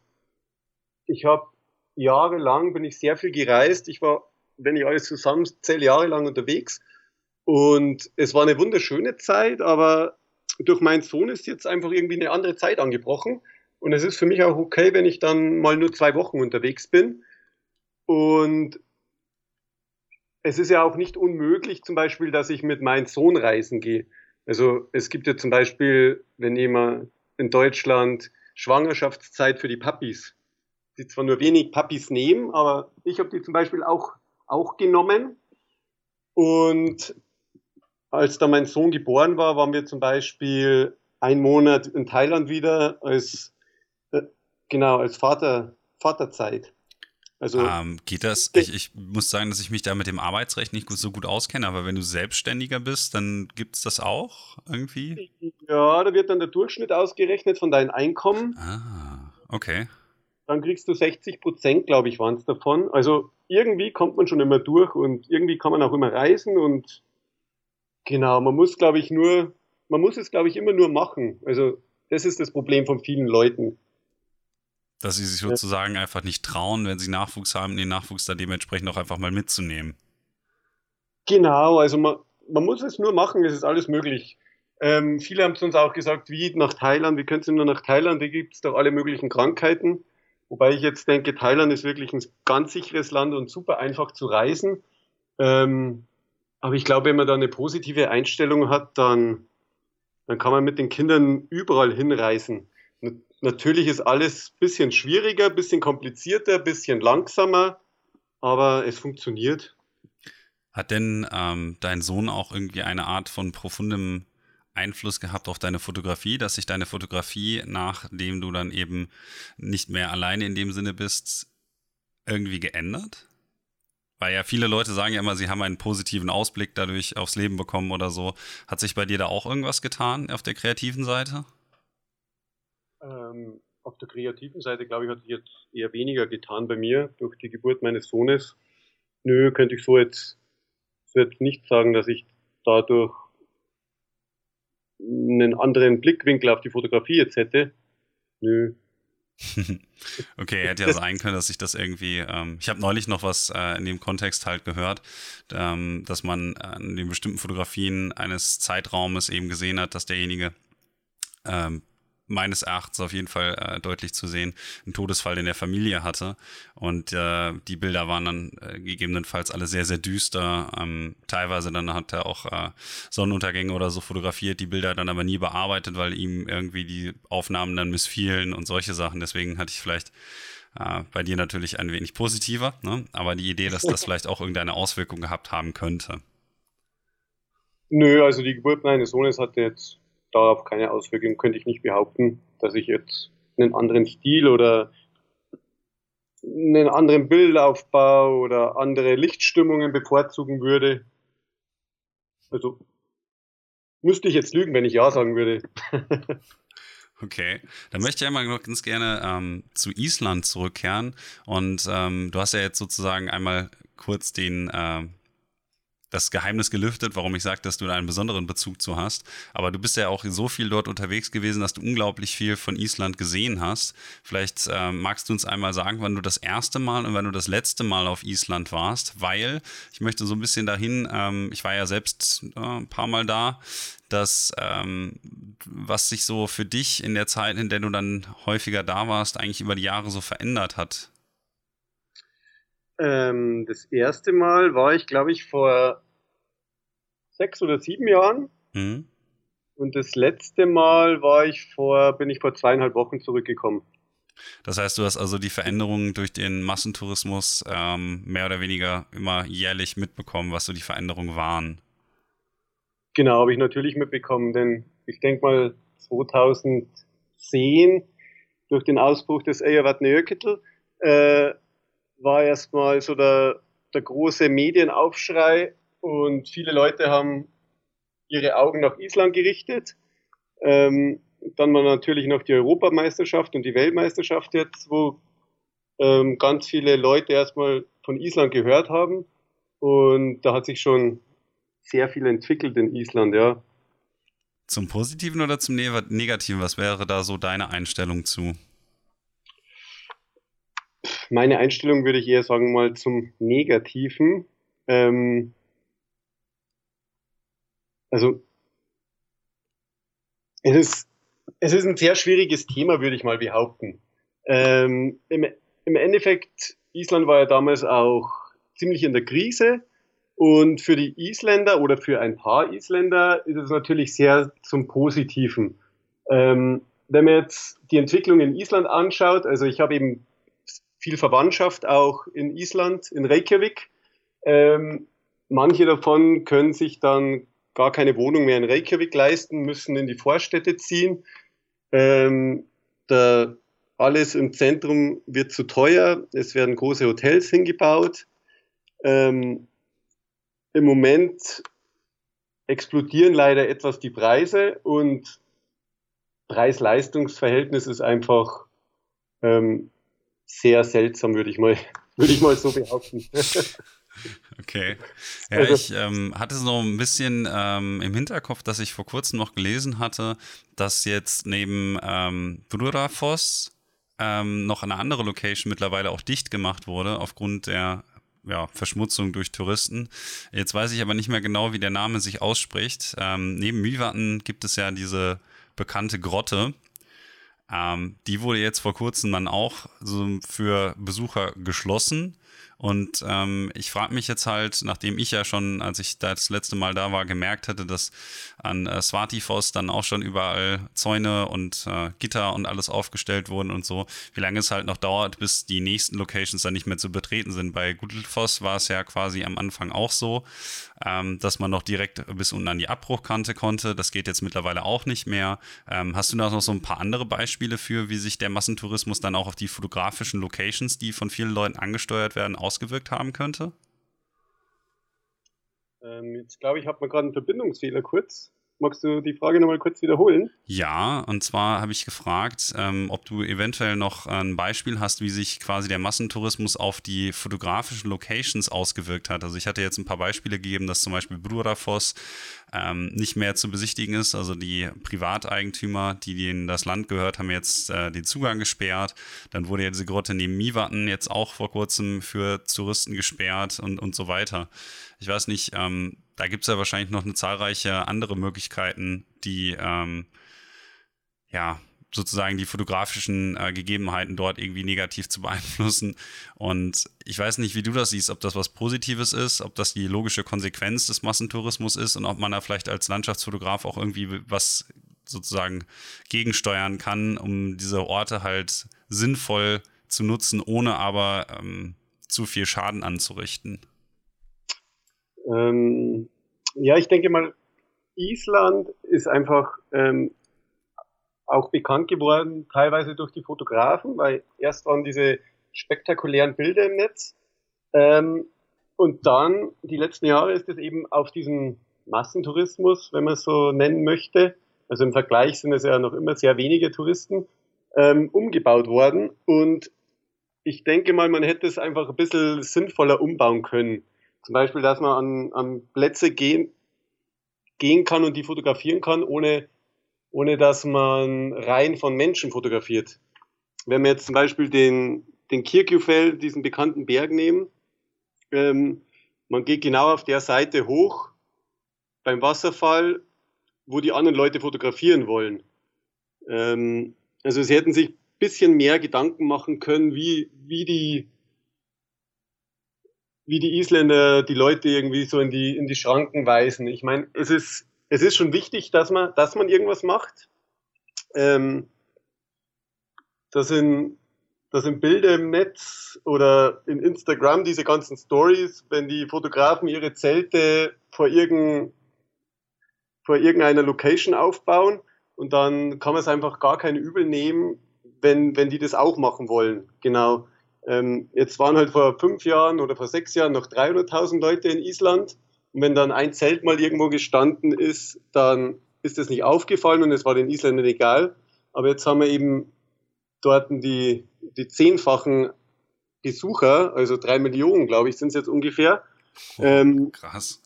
ich habe jahrelang, bin ich sehr viel gereist. Ich war, wenn ich alles zusammenzähle, jahrelang unterwegs. Und es war eine wunderschöne Zeit, aber durch meinen Sohn ist jetzt einfach irgendwie eine andere Zeit angebrochen. Und es ist für mich auch okay, wenn ich dann mal nur zwei Wochen unterwegs bin. Und es ist ja auch nicht unmöglich, zum Beispiel, dass ich mit meinem Sohn reisen gehe. Also es gibt ja zum Beispiel, wenn jemand in Deutschland Schwangerschaftszeit für die Papis, die zwar nur wenig Papis nehmen, aber ich habe die zum Beispiel auch, auch genommen. Und als da mein Sohn geboren war, waren wir zum Beispiel einen Monat in Thailand wieder als, äh, genau, als Vater, Vaterzeit. Also ähm, geht das? Ich, ich, muss sagen, dass ich mich da mit dem Arbeitsrecht nicht so gut auskenne, aber wenn du Selbstständiger bist, dann gibt es das auch irgendwie? Ja, da wird dann der Durchschnitt ausgerechnet von deinem Einkommen. Ah, okay. Dann kriegst du 60 Prozent, glaube ich, waren es davon. Also irgendwie kommt man schon immer durch und irgendwie kann man auch immer reisen und genau, man muss, glaube ich, nur, man muss es, glaube ich, immer nur machen. Also das ist das Problem von vielen Leuten dass sie sich sozusagen ja. einfach nicht trauen, wenn sie Nachwuchs haben, den Nachwuchs dann dementsprechend auch einfach mal mitzunehmen. Genau, also man, man muss es nur machen, es ist alles möglich. Ähm, viele haben zu uns auch gesagt, wie nach Thailand, wie können Sie nur nach Thailand, da gibt es doch alle möglichen Krankheiten. Wobei ich jetzt denke, Thailand ist wirklich ein ganz sicheres Land und super einfach zu reisen. Ähm, aber ich glaube, wenn man da eine positive Einstellung hat, dann, dann kann man mit den Kindern überall hinreisen natürlich ist alles ein bisschen schwieriger, ein bisschen komplizierter, ein bisschen langsamer, aber es funktioniert. Hat denn ähm, dein Sohn auch irgendwie eine Art von profundem Einfluss gehabt auf deine Fotografie, dass sich deine Fotografie, nachdem du dann eben nicht mehr alleine in dem Sinne bist, irgendwie geändert? Weil ja viele Leute sagen ja immer, sie haben einen positiven Ausblick dadurch aufs Leben bekommen oder so. Hat sich bei dir da auch irgendwas getan auf der kreativen Seite? Ähm, auf der kreativen Seite, glaube ich, hat sich jetzt eher weniger getan bei mir durch die Geburt meines Sohnes. Nö, könnte ich so jetzt, so jetzt nicht sagen, dass ich dadurch einen anderen Blickwinkel auf die Fotografie jetzt hätte. Nö. *laughs* okay, hätte ja sein können, dass ich das irgendwie. Ähm, ich habe neulich noch was äh, in dem Kontext halt gehört, ähm, dass man an den bestimmten Fotografien eines Zeitraumes eben gesehen hat, dass derjenige ähm, meines Erachtens auf jeden Fall äh, deutlich zu sehen, einen Todesfall in der Familie hatte. Und äh, die Bilder waren dann äh, gegebenenfalls alle sehr, sehr düster. Ähm, teilweise dann hat er auch äh, Sonnenuntergänge oder so fotografiert, die Bilder dann aber nie bearbeitet, weil ihm irgendwie die Aufnahmen dann missfielen und solche Sachen. Deswegen hatte ich vielleicht äh, bei dir natürlich ein wenig positiver, ne? aber die Idee, dass das *laughs* vielleicht auch irgendeine Auswirkung gehabt haben könnte. Nö, also die Geburt meines Sohnes hatte jetzt darauf keine Auswirkungen, könnte ich nicht behaupten, dass ich jetzt einen anderen Stil oder einen anderen Bildaufbau oder andere Lichtstimmungen bevorzugen würde. Also müsste ich jetzt lügen, wenn ich Ja sagen würde. *laughs* Okay, dann möchte ich einmal noch ganz gerne ähm, zu Island zurückkehren. Und ähm, du hast ja jetzt sozusagen einmal kurz den, äh, das Geheimnis gelüftet, warum ich sage, dass du da einen besonderen Bezug zu hast. Aber du bist ja auch so viel dort unterwegs gewesen, dass du unglaublich viel von Island gesehen hast. Vielleicht äh, magst du uns einmal sagen, wann du das erste Mal und wann du das letzte Mal auf Island warst, weil ich möchte so ein bisschen dahin, ähm, ich war ja selbst äh, ein paar Mal da, dass ähm, was sich so für dich in der Zeit, in der du dann häufiger da warst, eigentlich über die Jahre so verändert hat. Ähm, das erste Mal war ich, glaube ich, vor sechs oder sieben Jahren. Mhm. Und das letzte Mal war ich vor, bin ich vor zweieinhalb Wochen zurückgekommen. Das heißt, du hast also die Veränderungen durch den Massentourismus ähm, mehr oder weniger immer jährlich mitbekommen, was so die Veränderungen waren. Genau, habe ich natürlich mitbekommen, denn ich denke mal 2010 durch den Ausbruch des Eyjafjallajökull äh, war erstmal so der, der große Medienaufschrei und viele Leute haben ihre Augen nach Island gerichtet. Ähm, dann war natürlich noch die Europameisterschaft und die Weltmeisterschaft jetzt, wo ähm, ganz viele Leute erstmal von Island gehört haben. Und da hat sich schon sehr viel entwickelt in Island, ja. Zum Positiven oder zum Negativen? Was wäre da so deine Einstellung zu? Meine Einstellung würde ich eher sagen mal zum Negativen. Ähm, also es ist, es ist ein sehr schwieriges Thema, würde ich mal behaupten. Ähm, im, Im Endeffekt, Island war ja damals auch ziemlich in der Krise und für die Isländer oder für ein paar Isländer ist es natürlich sehr zum Positiven. Ähm, wenn man jetzt die Entwicklung in Island anschaut, also ich habe eben viel Verwandtschaft auch in Island, in Reykjavik. Ähm, manche davon können sich dann gar keine Wohnung mehr in Reykjavik leisten, müssen in die Vorstädte ziehen. Ähm, der, alles im Zentrum wird zu teuer. Es werden große Hotels hingebaut. Ähm, Im Moment explodieren leider etwas die Preise und Preis-Leistungs-Verhältnis ist einfach ähm, sehr seltsam, würde ich mal, *laughs* würde ich mal so behaupten. Okay. Ja, also, ich ähm, hatte so ein bisschen ähm, im Hinterkopf, dass ich vor kurzem noch gelesen hatte, dass jetzt neben ähm, Brurafoss ähm, noch eine andere Location mittlerweile auch dicht gemacht wurde, aufgrund der ja, Verschmutzung durch Touristen. Jetzt weiß ich aber nicht mehr genau, wie der Name sich ausspricht. Ähm, neben Mühwatten gibt es ja diese bekannte Grotte. Ähm, die wurde jetzt vor kurzem dann auch so für Besucher geschlossen. Und ähm, ich frage mich jetzt halt, nachdem ich ja schon, als ich das letzte Mal da war, gemerkt hatte, dass an äh, Swatifos dann auch schon überall Zäune und äh, Gitter und alles aufgestellt wurden und so, wie lange es halt noch dauert, bis die nächsten Locations dann nicht mehr zu betreten sind. Bei Gudelfoss war es ja quasi am Anfang auch so, ähm, dass man noch direkt bis unten an die Abbruchkante konnte. Das geht jetzt mittlerweile auch nicht mehr. Ähm, hast du da noch so ein paar andere Beispiele für, wie sich der Massentourismus dann auch auf die fotografischen Locations, die von vielen Leuten angesteuert werden, ausgewirkt haben könnte? Ähm, jetzt glaube ich, hat man gerade einen Verbindungsfehler kurz. Magst du die Frage nochmal kurz wiederholen? Ja, und zwar habe ich gefragt, ähm, ob du eventuell noch ein Beispiel hast, wie sich quasi der Massentourismus auf die fotografischen Locations ausgewirkt hat. Also ich hatte jetzt ein paar Beispiele gegeben, dass zum Beispiel Brurafos ähm, nicht mehr zu besichtigen ist. Also die Privateigentümer, die denen das Land gehört, haben jetzt äh, den Zugang gesperrt. Dann wurde ja diese Grotte neben Miwatten jetzt auch vor kurzem für Touristen gesperrt und, und so weiter. Ich weiß nicht, ähm, da gibt es ja wahrscheinlich noch eine zahlreiche andere Möglichkeiten, die ähm, ja sozusagen die fotografischen äh, Gegebenheiten dort irgendwie negativ zu *laughs* beeinflussen. Und ich weiß nicht, wie du das siehst, ob das was Positives ist, ob das die logische Konsequenz des Massentourismus ist und ob man da vielleicht als Landschaftsfotograf auch irgendwie was sozusagen gegensteuern kann, um diese Orte halt sinnvoll zu nutzen, ohne aber ähm, zu viel Schaden anzurichten. Ähm, ja, ich denke mal, Island ist einfach ähm, auch bekannt geworden, teilweise durch die Fotografen, weil erst waren diese spektakulären Bilder im Netz. Ähm, und dann, die letzten Jahre, ist es eben auf diesen Massentourismus, wenn man es so nennen möchte, also im Vergleich sind es ja noch immer sehr wenige Touristen, ähm, umgebaut worden. Und ich denke mal, man hätte es einfach ein bisschen sinnvoller umbauen können. Zum Beispiel, dass man an, an Plätze gehen, gehen kann und die fotografieren kann, ohne, ohne dass man rein von Menschen fotografiert. Wenn wir jetzt zum Beispiel den, den Kirkjufell, diesen bekannten Berg nehmen, ähm, man geht genau auf der Seite hoch beim Wasserfall, wo die anderen Leute fotografieren wollen. Ähm, also sie hätten sich ein bisschen mehr Gedanken machen können, wie, wie die wie die Isländer die Leute irgendwie so in die, in die Schranken weisen. Ich meine, es ist, es ist schon wichtig, dass man, dass man irgendwas macht. Ähm, das sind, das sind Bilder im Netz oder in Instagram, diese ganzen Stories, wenn die Fotografen ihre Zelte vor, irgend, vor irgendeiner Location aufbauen und dann kann man es einfach gar kein Übel nehmen, wenn, wenn die das auch machen wollen. Genau. Ähm, jetzt waren halt vor fünf Jahren oder vor sechs Jahren noch 300.000 Leute in Island. Und wenn dann ein Zelt mal irgendwo gestanden ist, dann ist das nicht aufgefallen und es war den Isländern egal. Aber jetzt haben wir eben dort die, die zehnfachen Besucher, also drei Millionen, glaube ich, sind es jetzt ungefähr. Oh, ähm, krass.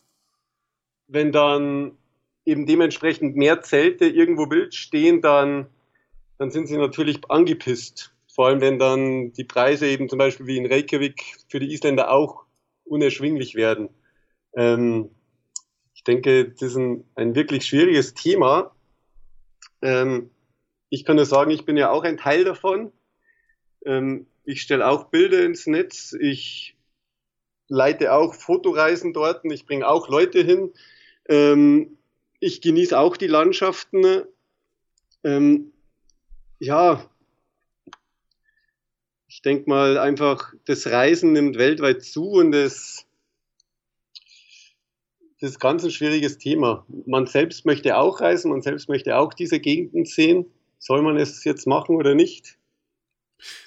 Wenn dann eben dementsprechend mehr Zelte irgendwo wild stehen, dann, dann sind sie natürlich angepisst. Vor allem, wenn dann die Preise eben zum Beispiel wie in Reykjavik für die Isländer auch unerschwinglich werden. Ähm, ich denke, das ist ein, ein wirklich schwieriges Thema. Ähm, ich kann nur sagen, ich bin ja auch ein Teil davon. Ähm, ich stelle auch Bilder ins Netz. Ich leite auch Fotoreisen dort. Ich bringe auch Leute hin. Ähm, ich genieße auch die Landschaften. Ähm, ja, ich denke mal einfach, das Reisen nimmt weltweit zu und es, das ist ganz ein schwieriges Thema. Man selbst möchte auch reisen, man selbst möchte auch diese Gegenden sehen. Soll man es jetzt machen oder nicht?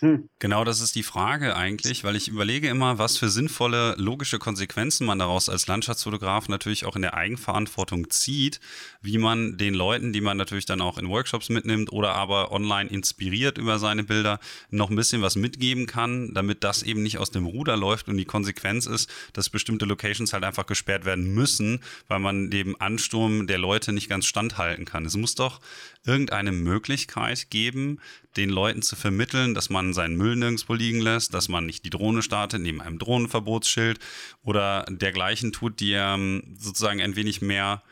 Hm. Genau das ist die Frage eigentlich, weil ich überlege immer, was für sinnvolle logische Konsequenzen man daraus als Landschaftsfotograf natürlich auch in der Eigenverantwortung zieht, wie man den Leuten, die man natürlich dann auch in Workshops mitnimmt oder aber online inspiriert über seine Bilder, noch ein bisschen was mitgeben kann, damit das eben nicht aus dem Ruder läuft und die Konsequenz ist, dass bestimmte Locations halt einfach gesperrt werden müssen, weil man dem Ansturm der Leute nicht ganz standhalten kann. Es muss doch irgendeine Möglichkeit geben, den Leuten zu vermitteln, dass man seinen Müll nirgendwo liegen lässt, dass man nicht die Drohne startet neben einem Drohnenverbotsschild oder dergleichen tut, die ähm, sozusagen ein wenig mehr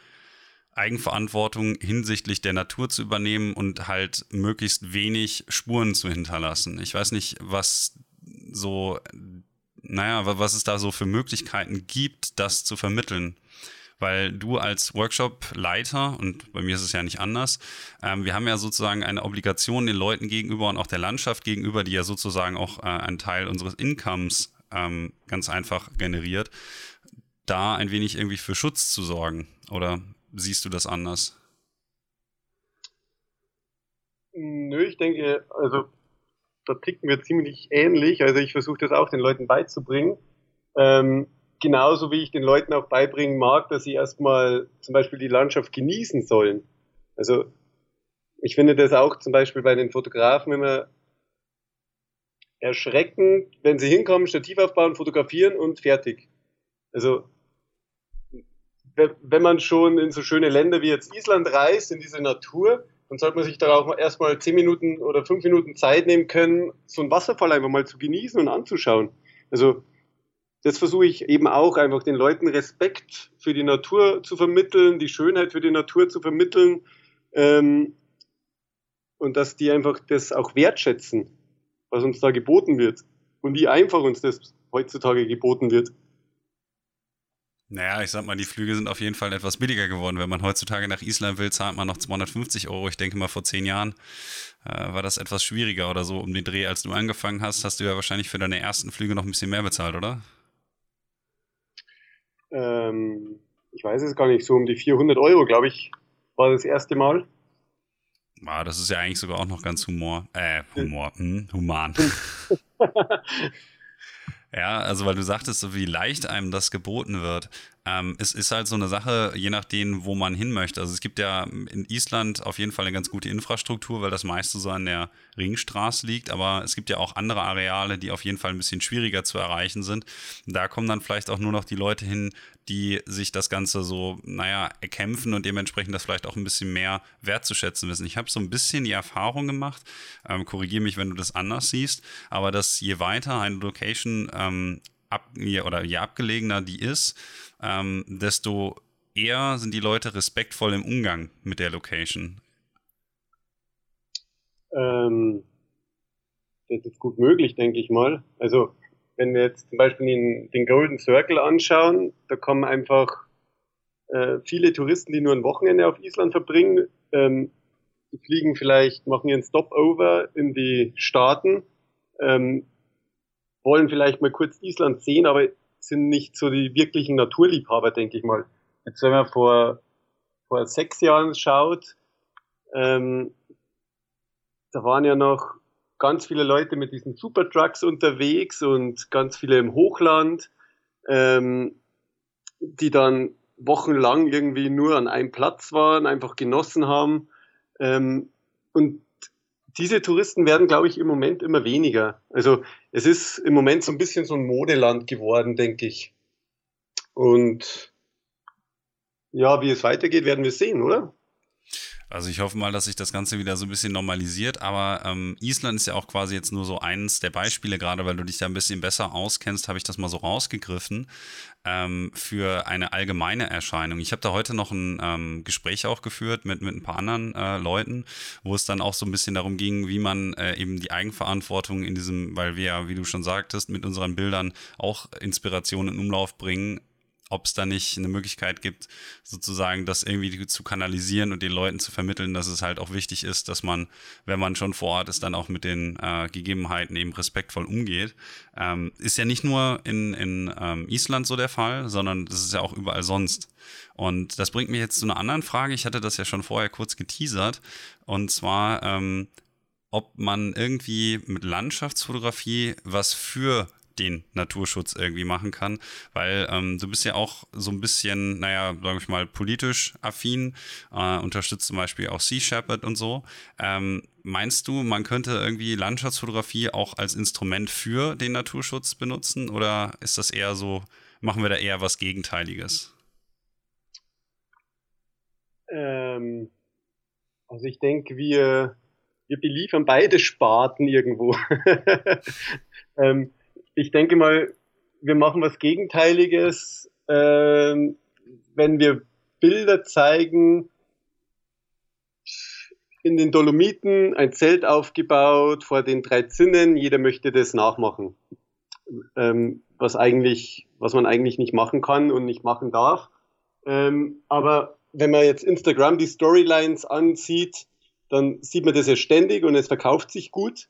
Eigenverantwortung hinsichtlich der Natur zu übernehmen und halt möglichst wenig Spuren zu hinterlassen. Ich weiß nicht, was so, naja, was es da so für Möglichkeiten gibt, das zu vermitteln weil du als Workshop-Leiter, und bei mir ist es ja nicht anders, ähm, wir haben ja sozusagen eine Obligation den Leuten gegenüber und auch der Landschaft gegenüber, die ja sozusagen auch äh, einen Teil unseres Incomes ähm, ganz einfach generiert, da ein wenig irgendwie für Schutz zu sorgen. Oder siehst du das anders? Nö, ich denke, also da ticken wir ziemlich ähnlich. Also ich versuche das auch den Leuten beizubringen. Ähm, genauso wie ich den Leuten auch beibringen mag, dass sie erstmal zum Beispiel die Landschaft genießen sollen. Also ich finde das auch zum Beispiel bei den Fotografen immer erschreckend, wenn sie hinkommen, Stativ aufbauen, fotografieren und fertig. Also wenn man schon in so schöne Länder wie jetzt Island reist, in diese Natur, dann sollte man sich da auch erstmal zehn Minuten oder fünf Minuten Zeit nehmen können, so einen Wasserfall einfach mal zu genießen und anzuschauen. Also das versuche ich eben auch, einfach den Leuten Respekt für die Natur zu vermitteln, die Schönheit für die Natur zu vermitteln ähm, und dass die einfach das auch wertschätzen, was uns da geboten wird und wie einfach uns das heutzutage geboten wird. Naja, ich sag mal, die Flüge sind auf jeden Fall etwas billiger geworden. Wenn man heutzutage nach Island will, zahlt man noch 250 Euro. Ich denke mal, vor zehn Jahren äh, war das etwas schwieriger oder so um den Dreh. Als du angefangen hast, hast du ja wahrscheinlich für deine ersten Flüge noch ein bisschen mehr bezahlt, oder? Ähm, ich weiß es gar nicht, so um die 400 Euro, glaube ich, war das erste Mal. Ah, das ist ja eigentlich sogar auch noch ganz Humor, äh, Humor, hm, human. *laughs* ja, also weil du sagtest, so wie leicht einem das geboten wird. Ähm, es ist halt so eine Sache, je nachdem, wo man hin möchte. Also es gibt ja in Island auf jeden Fall eine ganz gute Infrastruktur, weil das meiste so an der Ringstraße liegt, aber es gibt ja auch andere Areale, die auf jeden Fall ein bisschen schwieriger zu erreichen sind. Da kommen dann vielleicht auch nur noch die Leute hin, die sich das Ganze so, naja, erkämpfen und dementsprechend das vielleicht auch ein bisschen mehr wertzuschätzen wissen. Ich habe so ein bisschen die Erfahrung gemacht, ähm, korrigiere mich, wenn du das anders siehst, aber dass je weiter eine Location ähm, ab, oder je abgelegener die ist, ähm, desto eher sind die Leute respektvoll im Umgang mit der Location. Ähm, das ist gut möglich, denke ich mal. Also, wenn wir jetzt zum Beispiel den, den Golden Circle anschauen, da kommen einfach äh, viele Touristen, die nur ein Wochenende auf Island verbringen. Ähm, die fliegen vielleicht, machen ihren Stopover in die Staaten, ähm, wollen vielleicht mal kurz Island sehen, aber sind nicht so die wirklichen Naturliebhaber, denke ich mal. Jetzt, wenn man vor, vor sechs Jahren schaut, ähm, da waren ja noch ganz viele Leute mit diesen Supertrucks unterwegs und ganz viele im Hochland, ähm, die dann wochenlang irgendwie nur an einem Platz waren, einfach genossen haben. Ähm, und diese Touristen werden, glaube ich, im Moment immer weniger. Also es ist im Moment so ein bisschen so ein Modeland geworden, denke ich. Und ja, wie es weitergeht, werden wir sehen, oder? Also ich hoffe mal, dass sich das Ganze wieder so ein bisschen normalisiert. Aber ähm, Island ist ja auch quasi jetzt nur so eins der Beispiele, gerade weil du dich da ein bisschen besser auskennst, habe ich das mal so rausgegriffen ähm, für eine allgemeine Erscheinung. Ich habe da heute noch ein ähm, Gespräch auch geführt mit, mit ein paar anderen äh, Leuten, wo es dann auch so ein bisschen darum ging, wie man äh, eben die Eigenverantwortung in diesem, weil wir ja, wie du schon sagtest, mit unseren Bildern auch Inspiration in Umlauf bringen ob es da nicht eine Möglichkeit gibt, sozusagen das irgendwie zu kanalisieren und den Leuten zu vermitteln, dass es halt auch wichtig ist, dass man, wenn man schon vor Ort ist, dann auch mit den äh, Gegebenheiten eben respektvoll umgeht. Ähm, ist ja nicht nur in, in ähm, Island so der Fall, sondern das ist ja auch überall sonst. Und das bringt mich jetzt zu einer anderen Frage. Ich hatte das ja schon vorher kurz geteasert. Und zwar, ähm, ob man irgendwie mit Landschaftsfotografie was für den Naturschutz irgendwie machen kann, weil ähm, du bist ja auch so ein bisschen, naja, sag ich mal, politisch affin, äh, unterstützt zum Beispiel auch Sea Shepherd und so. Ähm, meinst du, man könnte irgendwie Landschaftsfotografie auch als Instrument für den Naturschutz benutzen oder ist das eher so, machen wir da eher was Gegenteiliges? Ähm, also ich denke, wir, wir beliefern beide Sparten irgendwo. *laughs* ähm, ich denke mal, wir machen was Gegenteiliges, äh, wenn wir Bilder zeigen, in den Dolomiten ein Zelt aufgebaut vor den drei Zinnen, jeder möchte das nachmachen. Ähm, was eigentlich, was man eigentlich nicht machen kann und nicht machen darf. Ähm, aber wenn man jetzt Instagram die Storylines ansieht, dann sieht man das ja ständig und es verkauft sich gut.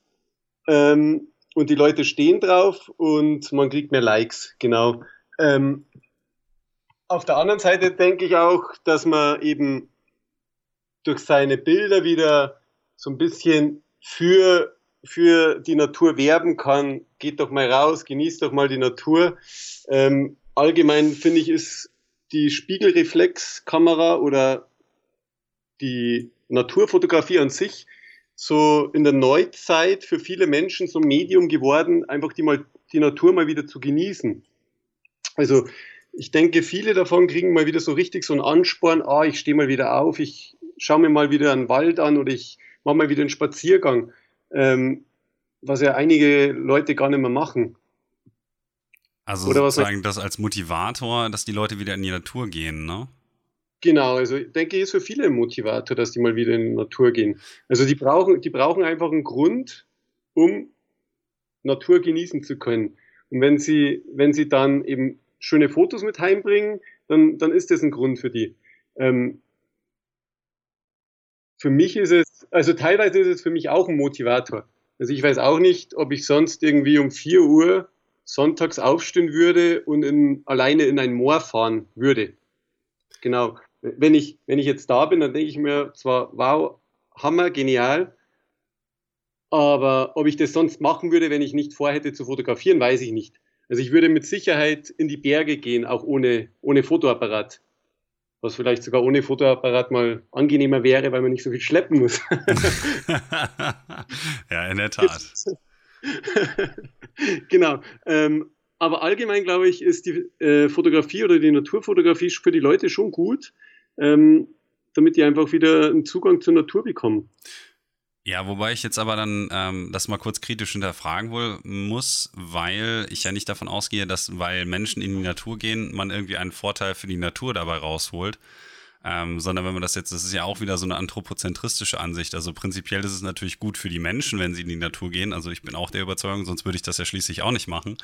Ähm, und die Leute stehen drauf und man kriegt mehr Likes, genau. Ähm, auf der anderen Seite denke ich auch, dass man eben durch seine Bilder wieder so ein bisschen für, für die Natur werben kann. Geht doch mal raus, genießt doch mal die Natur. Ähm, allgemein finde ich, ist die Spiegelreflexkamera oder die Naturfotografie an sich so in der Neuzeit für viele Menschen so ein Medium geworden, einfach die, mal, die Natur mal wieder zu genießen. Also ich denke, viele davon kriegen mal wieder so richtig so einen Ansporn, ah, ich stehe mal wieder auf, ich schaue mir mal wieder einen Wald an oder ich mache mal wieder einen Spaziergang, ähm, was ja einige Leute gar nicht mehr machen. Also oder sozusagen das als Motivator, dass die Leute wieder in die Natur gehen, ne? Genau, also ich denke, ist für viele ein Motivator, dass die mal wieder in die Natur gehen. Also die brauchen, die brauchen einfach einen Grund, um Natur genießen zu können. Und wenn sie, wenn sie dann eben schöne Fotos mit heimbringen, dann, dann ist das ein Grund für die. Ähm, für mich ist es, also teilweise ist es für mich auch ein Motivator. Also ich weiß auch nicht, ob ich sonst irgendwie um 4 Uhr sonntags aufstehen würde und in, alleine in ein Moor fahren würde. Genau wenn ich, wenn ich jetzt da bin, dann denke ich mir zwar, wow, Hammer, genial, aber ob ich das sonst machen würde, wenn ich nicht vorhätte zu fotografieren, weiß ich nicht. Also ich würde mit Sicherheit in die Berge gehen, auch ohne, ohne Fotoapparat. Was vielleicht sogar ohne Fotoapparat mal angenehmer wäre, weil man nicht so viel schleppen muss. *laughs* ja, in der Tat. *laughs* genau. Ähm, aber allgemein, glaube ich, ist die äh, Fotografie oder die Naturfotografie für die Leute schon gut, ähm, damit die einfach wieder einen Zugang zur Natur bekommen. Ja, wobei ich jetzt aber dann ähm, das mal kurz kritisch hinterfragen wohl muss, weil ich ja nicht davon ausgehe, dass weil Menschen in die Natur gehen, man irgendwie einen Vorteil für die Natur dabei rausholt ähm, sondern wenn man das jetzt, das ist ja auch wieder so eine anthropozentristische Ansicht. Also prinzipiell ist es natürlich gut für die Menschen, wenn sie in die Natur gehen. Also ich bin auch der Überzeugung, sonst würde ich das ja schließlich auch nicht machen.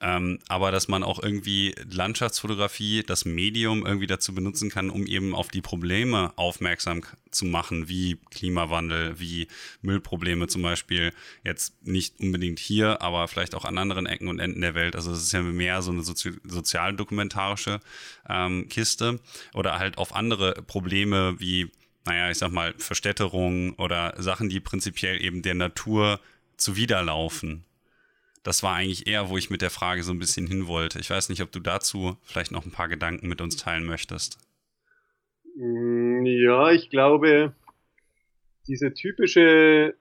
Ähm, aber dass man auch irgendwie Landschaftsfotografie, das Medium irgendwie dazu benutzen kann, um eben auf die Probleme aufmerksam zu machen, wie Klimawandel, wie Müllprobleme zum Beispiel. Jetzt nicht unbedingt hier, aber vielleicht auch an anderen Ecken und Enden der Welt. Also es ist ja mehr so eine sozi sozialdokumentarische ähm, Kiste oder halt auf andere andere Probleme wie, naja, ich sag mal, Verstädterung oder Sachen, die prinzipiell eben der Natur zuwiderlaufen. Das war eigentlich eher, wo ich mit der Frage so ein bisschen hin wollte. Ich weiß nicht, ob du dazu vielleicht noch ein paar Gedanken mit uns teilen möchtest. Mm, ja, ich glaube, diese typische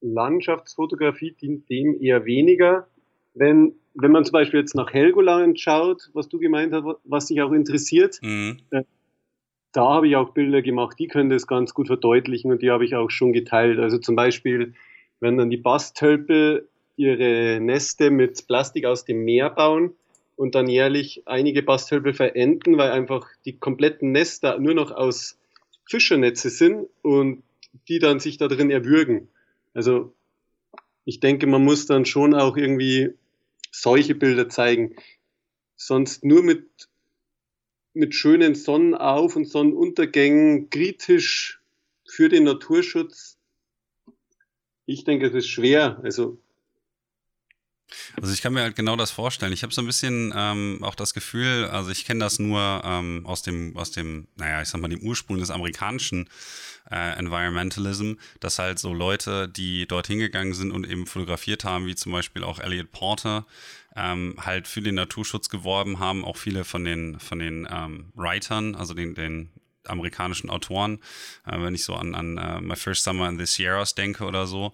Landschaftsfotografie dient dem eher weniger. Wenn wenn man zum Beispiel jetzt nach Helgoland schaut, was du gemeint hast, was dich auch interessiert, mhm. äh, da habe ich auch Bilder gemacht, die können das ganz gut verdeutlichen und die habe ich auch schon geteilt. Also zum Beispiel, wenn dann die Bastölpel ihre Neste mit Plastik aus dem Meer bauen und dann jährlich einige Bastölpel verenden, weil einfach die kompletten Nester nur noch aus Fischernetze sind und die dann sich da drin erwürgen. Also ich denke, man muss dann schon auch irgendwie solche Bilder zeigen. sonst nur mit, mit schönen Sonnenauf- und Sonnenuntergängen kritisch für den Naturschutz. Ich denke, es ist schwer. Also also ich kann mir halt genau das vorstellen. Ich habe so ein bisschen ähm, auch das Gefühl, also ich kenne das nur ähm, aus dem, aus dem, naja, ich sag mal, dem Ursprung des amerikanischen äh, Environmentalism, dass halt so Leute, die dort hingegangen sind und eben fotografiert haben, wie zum Beispiel auch Elliot Porter, ähm, halt für den Naturschutz geworben haben, auch viele von den, von den ähm, Writern, also den, den amerikanischen Autoren, äh, wenn ich so an, an uh, My First Summer in the Sierras denke oder so,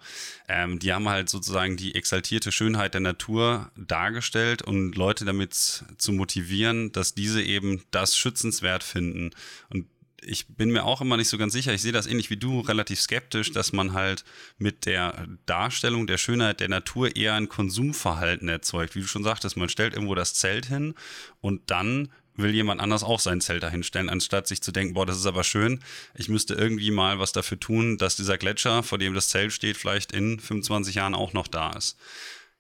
ähm, die haben halt sozusagen die exaltierte Schönheit der Natur dargestellt und Leute damit zu motivieren, dass diese eben das schützenswert finden. Und ich bin mir auch immer nicht so ganz sicher, ich sehe das ähnlich wie du, relativ skeptisch, dass man halt mit der Darstellung der Schönheit der Natur eher ein Konsumverhalten erzeugt. Wie du schon sagtest, man stellt irgendwo das Zelt hin und dann will jemand anders auch sein Zelt dahinstellen, anstatt sich zu denken, boah, das ist aber schön, ich müsste irgendwie mal was dafür tun, dass dieser Gletscher, vor dem das Zelt steht, vielleicht in 25 Jahren auch noch da ist.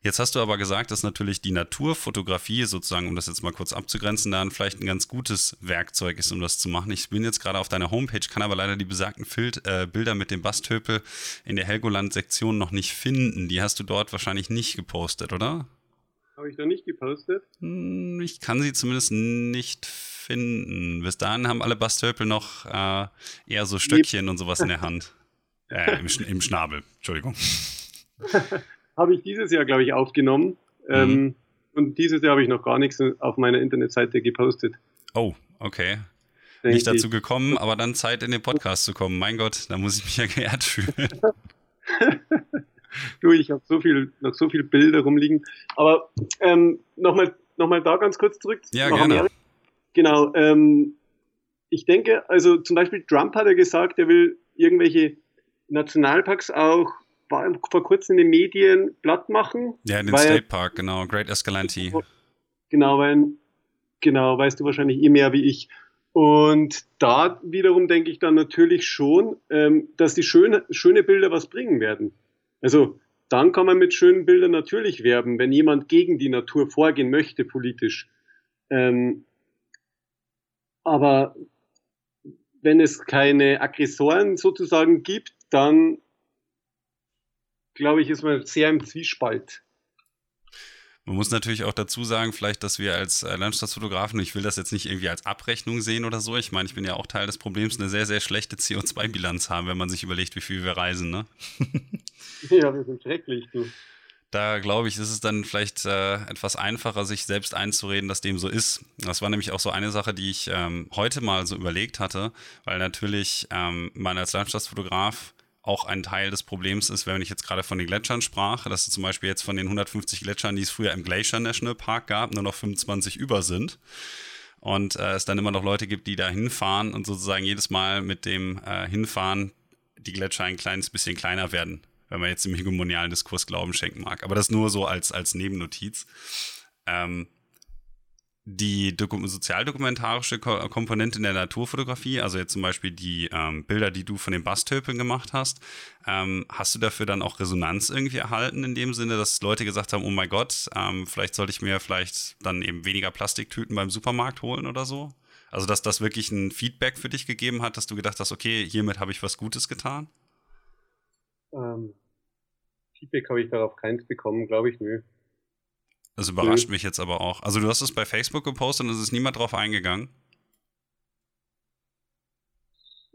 Jetzt hast du aber gesagt, dass natürlich die Naturfotografie sozusagen, um das jetzt mal kurz abzugrenzen, dann vielleicht ein ganz gutes Werkzeug ist, um das zu machen. Ich bin jetzt gerade auf deiner Homepage, kann aber leider die besagten Fild, äh, Bilder mit dem Bastöpel in der Helgoland-Sektion noch nicht finden. Die hast du dort wahrscheinlich nicht gepostet, oder? Habe ich noch nicht gepostet? Hm, ich kann sie zumindest nicht finden. Bis dahin haben alle Bastöpel noch äh, eher so Stöckchen und sowas in der Hand. Äh, im, im Schnabel, Entschuldigung. *laughs* habe ich dieses Jahr, glaube ich, aufgenommen. Mhm. Ähm, und dieses Jahr habe ich noch gar nichts auf meiner Internetseite gepostet. Oh, okay. Denk Nicht dazu gekommen, aber dann Zeit in den Podcast zu kommen. Mein Gott, da muss ich mich ja geehrt fühlen. *laughs* du, ich habe so viel, noch so viele Bilder rumliegen. Aber ähm, nochmal noch mal da ganz kurz zurück. Ja, gerne. Amerika. Genau. Ähm, ich denke, also zum Beispiel Trump hat ja gesagt, er will irgendwelche Nationalparks auch vor kurzem in den Medien platt machen. Ja, in den State Park, genau, Great Escalante. Genau, weil, genau, weißt du wahrscheinlich eh mehr wie ich. Und da wiederum denke ich dann natürlich schon, ähm, dass die schöne, schöne Bilder was bringen werden. Also dann kann man mit schönen Bildern natürlich werben, wenn jemand gegen die Natur vorgehen möchte politisch. Ähm, aber wenn es keine Aggressoren sozusagen gibt, dann glaube ich, ist man sehr im Zwiespalt. Man muss natürlich auch dazu sagen, vielleicht, dass wir als äh, Landschaftsfotografen, ich will das jetzt nicht irgendwie als Abrechnung sehen oder so, ich meine, ich bin ja auch Teil des Problems, eine sehr, sehr schlechte CO2-Bilanz haben, wenn man sich überlegt, wie viel wir reisen, ne? *laughs* ja, wir sind schrecklich, du. Da glaube ich, ist es dann vielleicht äh, etwas einfacher, sich selbst einzureden, dass dem so ist. Das war nämlich auch so eine Sache, die ich ähm, heute mal so überlegt hatte, weil natürlich ähm, man als Landschaftsfotograf auch ein Teil des Problems ist, wenn ich jetzt gerade von den Gletschern sprach, dass zum Beispiel jetzt von den 150 Gletschern, die es früher im Glacier National Park gab, nur noch 25 über sind. Und äh, es dann immer noch Leute gibt, die da hinfahren und sozusagen jedes Mal mit dem äh, Hinfahren die Gletscher ein kleines bisschen kleiner werden, wenn man jetzt im hegemonialen Diskurs Glauben schenken mag. Aber das nur so als, als Nebennotiz. Ähm, die sozialdokumentarische Komponente in der Naturfotografie, also jetzt zum Beispiel die ähm, Bilder, die du von den Bastöpeln gemacht hast, ähm, hast du dafür dann auch Resonanz irgendwie erhalten in dem Sinne, dass Leute gesagt haben, oh mein Gott, ähm, vielleicht sollte ich mir vielleicht dann eben weniger Plastiktüten beim Supermarkt holen oder so? Also dass das wirklich ein Feedback für dich gegeben hat, dass du gedacht hast, okay, hiermit habe ich was Gutes getan? Ähm, Feedback habe ich darauf keins bekommen, glaube ich, nö. Das überrascht mhm. mich jetzt aber auch. Also du hast es bei Facebook gepostet und es ist niemand drauf eingegangen?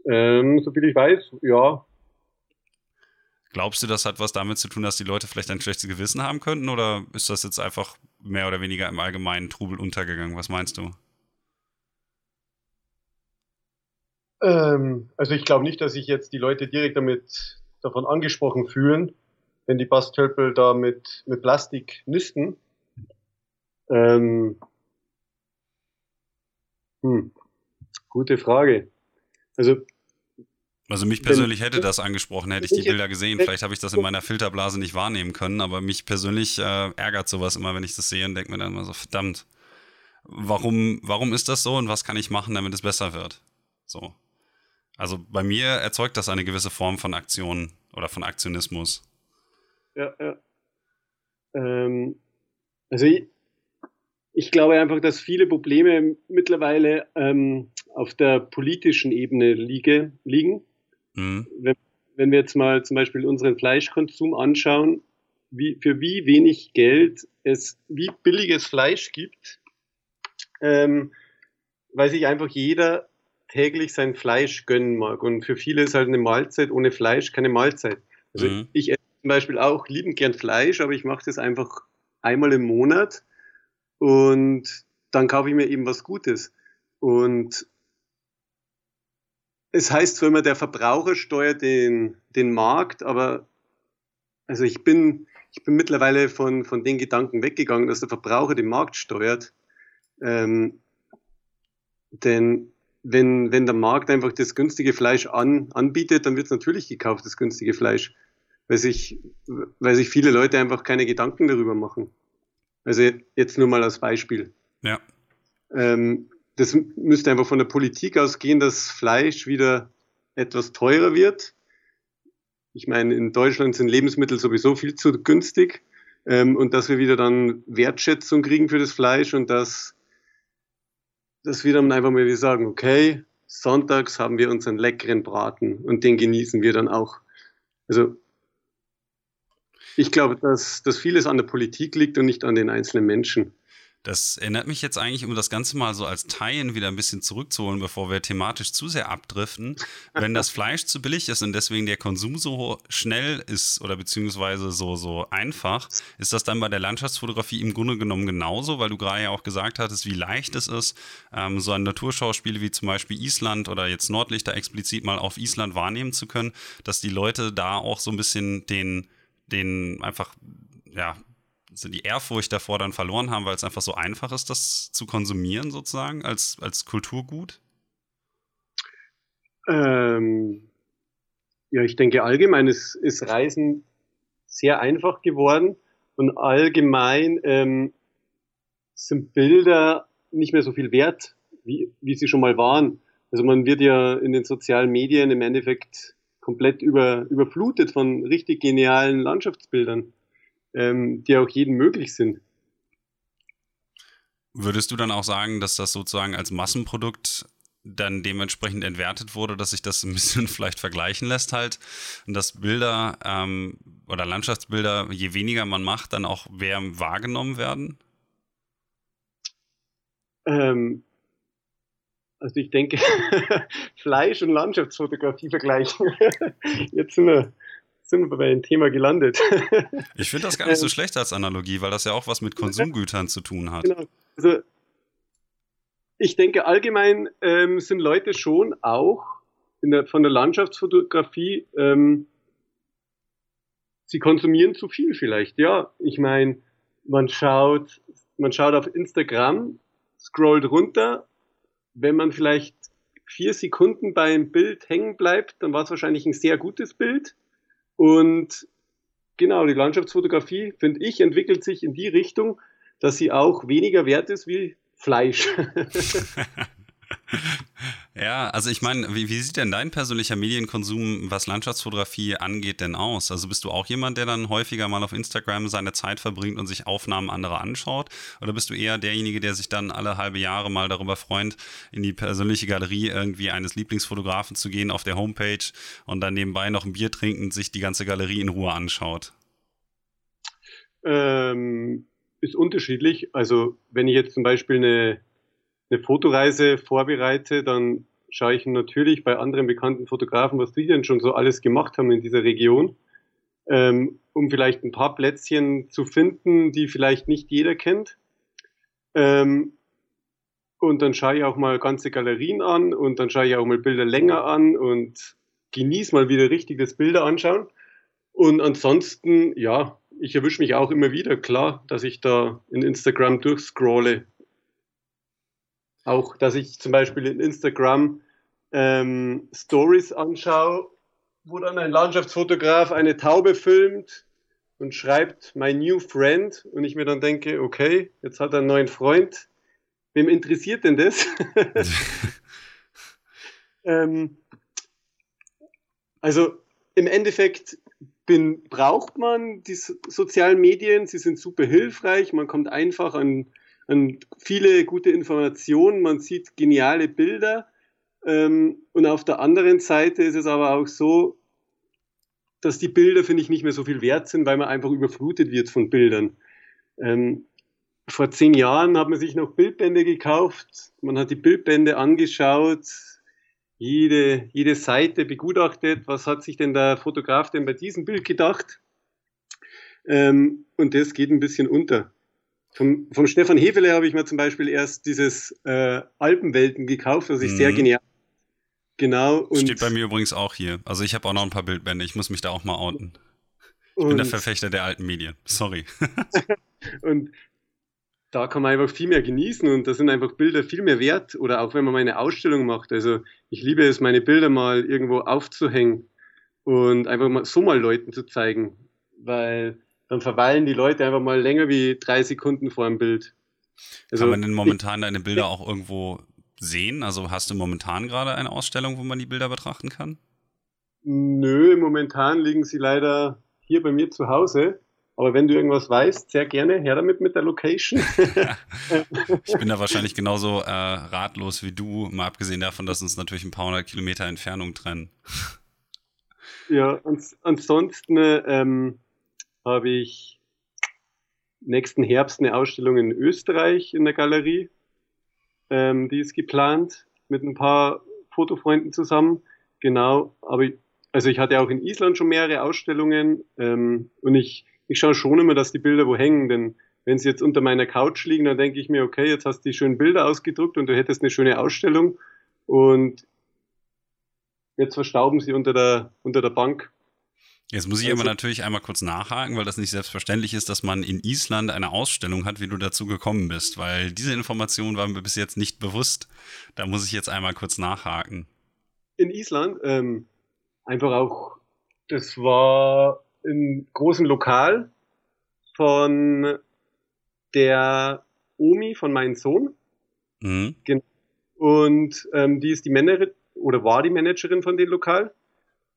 Ähm, so viel ich weiß, ja. Glaubst du, das hat was damit zu tun, dass die Leute vielleicht ein schlechtes Gewissen haben könnten? Oder ist das jetzt einfach mehr oder weniger im allgemeinen Trubel untergegangen? Was meinst du? Ähm, also ich glaube nicht, dass sich jetzt die Leute direkt damit davon angesprochen fühlen, wenn die Bastölpel da mit, mit Plastik nisten. Ähm, hm, gute Frage. Also, also mich persönlich hätte das angesprochen, hätte ich die Bilder gesehen. Vielleicht habe ich das in meiner Filterblase nicht wahrnehmen können, aber mich persönlich äh, ärgert sowas immer, wenn ich das sehe und denke mir dann immer so, verdammt, warum, warum ist das so und was kann ich machen, damit es besser wird? So. Also bei mir erzeugt das eine gewisse Form von Aktion oder von Aktionismus. Ja, ja. Ähm, also ich, ich glaube einfach, dass viele Probleme mittlerweile ähm, auf der politischen Ebene liege, liegen. Mhm. Wenn, wenn, wir jetzt mal zum Beispiel unseren Fleischkonsum anschauen, wie, für wie wenig Geld es wie billiges Fleisch gibt, ähm, weil sich einfach jeder täglich sein Fleisch gönnen mag. Und für viele ist halt eine Mahlzeit ohne Fleisch keine Mahlzeit. Also mhm. ich esse zum Beispiel auch liebend gern Fleisch, aber ich mache das einfach einmal im Monat und dann kaufe ich mir eben was Gutes. Und es heißt zwar immer, der Verbraucher steuert den, den Markt, aber also ich bin, ich bin mittlerweile von, von den Gedanken weggegangen, dass der Verbraucher den Markt steuert. Ähm, denn wenn, wenn der Markt einfach das günstige Fleisch an, anbietet, dann wird es natürlich gekauft, das günstige Fleisch. Weil sich, weil sich viele Leute einfach keine Gedanken darüber machen. Also jetzt nur mal als Beispiel. Ja. Ähm, das müsste einfach von der Politik ausgehen, dass Fleisch wieder etwas teurer wird. Ich meine, in Deutschland sind Lebensmittel sowieso viel zu günstig ähm, und dass wir wieder dann Wertschätzung kriegen für das Fleisch und dass, dass wir dann einfach mal wieder sagen, okay, sonntags haben wir unseren leckeren Braten und den genießen wir dann auch. Also ich glaube, dass, dass vieles an der Politik liegt und nicht an den einzelnen Menschen. Das erinnert mich jetzt eigentlich, um das Ganze mal so als Teilen wieder ein bisschen zurückzuholen, bevor wir thematisch zu sehr abdriften. Wenn das Fleisch zu billig ist und deswegen der Konsum so schnell ist oder beziehungsweise so, so einfach, ist das dann bei der Landschaftsfotografie im Grunde genommen genauso, weil du gerade ja auch gesagt hattest, wie leicht es ist, ähm, so ein Naturschauspiel wie zum Beispiel Island oder jetzt Nordlichter explizit mal auf Island wahrnehmen zu können, dass die Leute da auch so ein bisschen den, den einfach, ja, so die Ehrfurcht davor dann verloren haben, weil es einfach so einfach ist, das zu konsumieren sozusagen als, als Kulturgut? Ähm, ja, ich denke allgemein ist, ist Reisen sehr einfach geworden und allgemein ähm, sind Bilder nicht mehr so viel wert, wie, wie sie schon mal waren. Also man wird ja in den sozialen Medien im Endeffekt komplett über, überflutet von richtig genialen Landschaftsbildern ähm, die auch jedem möglich sind. Würdest du dann auch sagen, dass das sozusagen als Massenprodukt dann dementsprechend entwertet wurde, dass sich das ein bisschen *laughs* vielleicht vergleichen lässt halt und dass Bilder ähm, oder Landschaftsbilder, je weniger man macht, dann auch mehr wahrgenommen werden? Ähm, also ich denke, *laughs* Fleisch und Landschaftsfotografie vergleichen. *laughs* Jetzt sind wir sind wir bei dem Thema gelandet. *laughs* Ich finde das gar nicht so ähm, schlecht als Analogie, weil das ja auch was mit Konsumgütern zu tun hat. Genau. Also, ich denke, allgemein ähm, sind Leute schon auch der, von der Landschaftsfotografie, ähm, sie konsumieren zu viel vielleicht. Ja, ich meine, man schaut, man schaut auf Instagram, scrollt runter, wenn man vielleicht vier Sekunden beim Bild hängen bleibt, dann war es wahrscheinlich ein sehr gutes Bild. Und genau, die Landschaftsfotografie, finde ich, entwickelt sich in die Richtung, dass sie auch weniger wert ist wie Fleisch. *laughs* *laughs* *laughs* ja, also ich meine, wie, wie, sieht denn dein persönlicher Medienkonsum, was Landschaftsfotografie angeht, denn aus? Also bist du auch jemand, der dann häufiger mal auf Instagram seine Zeit verbringt und sich Aufnahmen anderer anschaut? Oder bist du eher derjenige, der sich dann alle halbe Jahre mal darüber freut, in die persönliche Galerie irgendwie eines Lieblingsfotografen zu gehen auf der Homepage und dann nebenbei noch ein Bier trinken und sich die ganze Galerie in Ruhe anschaut? Ähm, ist unterschiedlich. Also wenn ich jetzt zum Beispiel eine eine Fotoreise vorbereite, dann schaue ich natürlich bei anderen bekannten Fotografen, was die denn schon so alles gemacht haben in dieser Region, ähm, um vielleicht ein paar Plätzchen zu finden, die vielleicht nicht jeder kennt. Ähm, und dann schaue ich auch mal ganze Galerien an und dann schaue ich auch mal Bilder länger an und genieße mal wieder richtig das Bilder anschauen. Und ansonsten, ja, ich erwische mich auch immer wieder, klar, dass ich da in Instagram durchscrolle auch, dass ich zum Beispiel in Instagram ähm, Stories anschaue, wo dann ein Landschaftsfotograf eine Taube filmt und schreibt My New Friend und ich mir dann denke, okay, jetzt hat er einen neuen Freund. Wem interessiert denn das? *laughs* ähm, also im Endeffekt bin, braucht man die sozialen Medien, sie sind super hilfreich, man kommt einfach an und viele gute Informationen, man sieht geniale Bilder. Ähm, und auf der anderen Seite ist es aber auch so, dass die Bilder, finde ich, nicht mehr so viel wert sind, weil man einfach überflutet wird von Bildern. Ähm, vor zehn Jahren hat man sich noch Bildbände gekauft, man hat die Bildbände angeschaut, jede, jede Seite begutachtet, was hat sich denn der Fotograf denn bei diesem Bild gedacht? Ähm, und das geht ein bisschen unter. Vom, vom Stefan Hefele habe ich mir zum Beispiel erst dieses äh, Alpenwelten gekauft, was ich mhm. sehr genial Genau. Und Steht bei mir übrigens auch hier. Also ich habe auch noch ein paar Bildbände. Ich muss mich da auch mal outen. Ich bin der Verfechter der alten Medien. Sorry. *laughs* und da kann man einfach viel mehr genießen und da sind einfach Bilder viel mehr wert. Oder auch wenn man mal eine Ausstellung macht. Also ich liebe es, meine Bilder mal irgendwo aufzuhängen und einfach mal so mal Leuten zu zeigen. Weil dann verweilen die Leute einfach mal länger wie drei Sekunden vor dem Bild. Also, kann man denn momentan deine Bilder auch irgendwo sehen? Also hast du momentan gerade eine Ausstellung, wo man die Bilder betrachten kann? Nö, momentan liegen sie leider hier bei mir zu Hause. Aber wenn du irgendwas weißt, sehr gerne her damit mit der Location. *laughs* *laughs* ich bin da wahrscheinlich genauso äh, ratlos wie du, mal abgesehen davon, dass uns natürlich ein paar hundert Kilometer Entfernung trennen. ja, ans ansonsten ähm, habe ich nächsten Herbst eine Ausstellung in Österreich in der Galerie. Ähm, die ist geplant mit ein paar Fotofreunden zusammen. Genau, aber ich, also ich hatte auch in Island schon mehrere Ausstellungen ähm, und ich, ich schaue schon immer, dass die Bilder wo hängen, denn wenn sie jetzt unter meiner Couch liegen, dann denke ich mir, okay, jetzt hast du die schönen Bilder ausgedruckt und du hättest eine schöne Ausstellung und jetzt verstauben sie unter der, unter der Bank. Jetzt muss ich also, aber natürlich einmal kurz nachhaken, weil das nicht selbstverständlich ist, dass man in Island eine Ausstellung hat, wie du dazu gekommen bist, weil diese Information war mir bis jetzt nicht bewusst. Da muss ich jetzt einmal kurz nachhaken. In Island, ähm, einfach auch, das war im großen Lokal von der Omi von meinem Sohn. Mhm. Und ähm, die ist die Managerin oder war die Managerin von dem Lokal.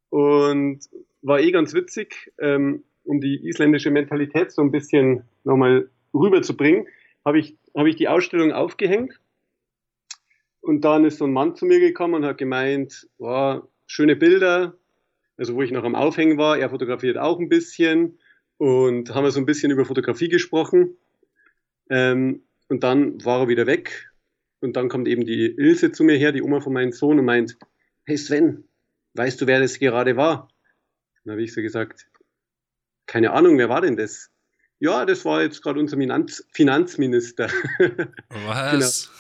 Und war eh ganz witzig, ähm, um die isländische Mentalität so ein bisschen nochmal rüberzubringen, habe ich, hab ich die Ausstellung aufgehängt. Und dann ist so ein Mann zu mir gekommen und hat gemeint, wow, schöne Bilder, also wo ich noch am Aufhängen war, er fotografiert auch ein bisschen und haben wir so ein bisschen über Fotografie gesprochen. Ähm, und dann war er wieder weg und dann kommt eben die Ilse zu mir her, die Oma von meinem Sohn und meint, hey Sven, weißt du, wer das gerade war? Dann habe ich so gesagt, keine Ahnung, wer war denn das? Ja, das war jetzt gerade unser Finanz Finanzminister. *laughs* Was?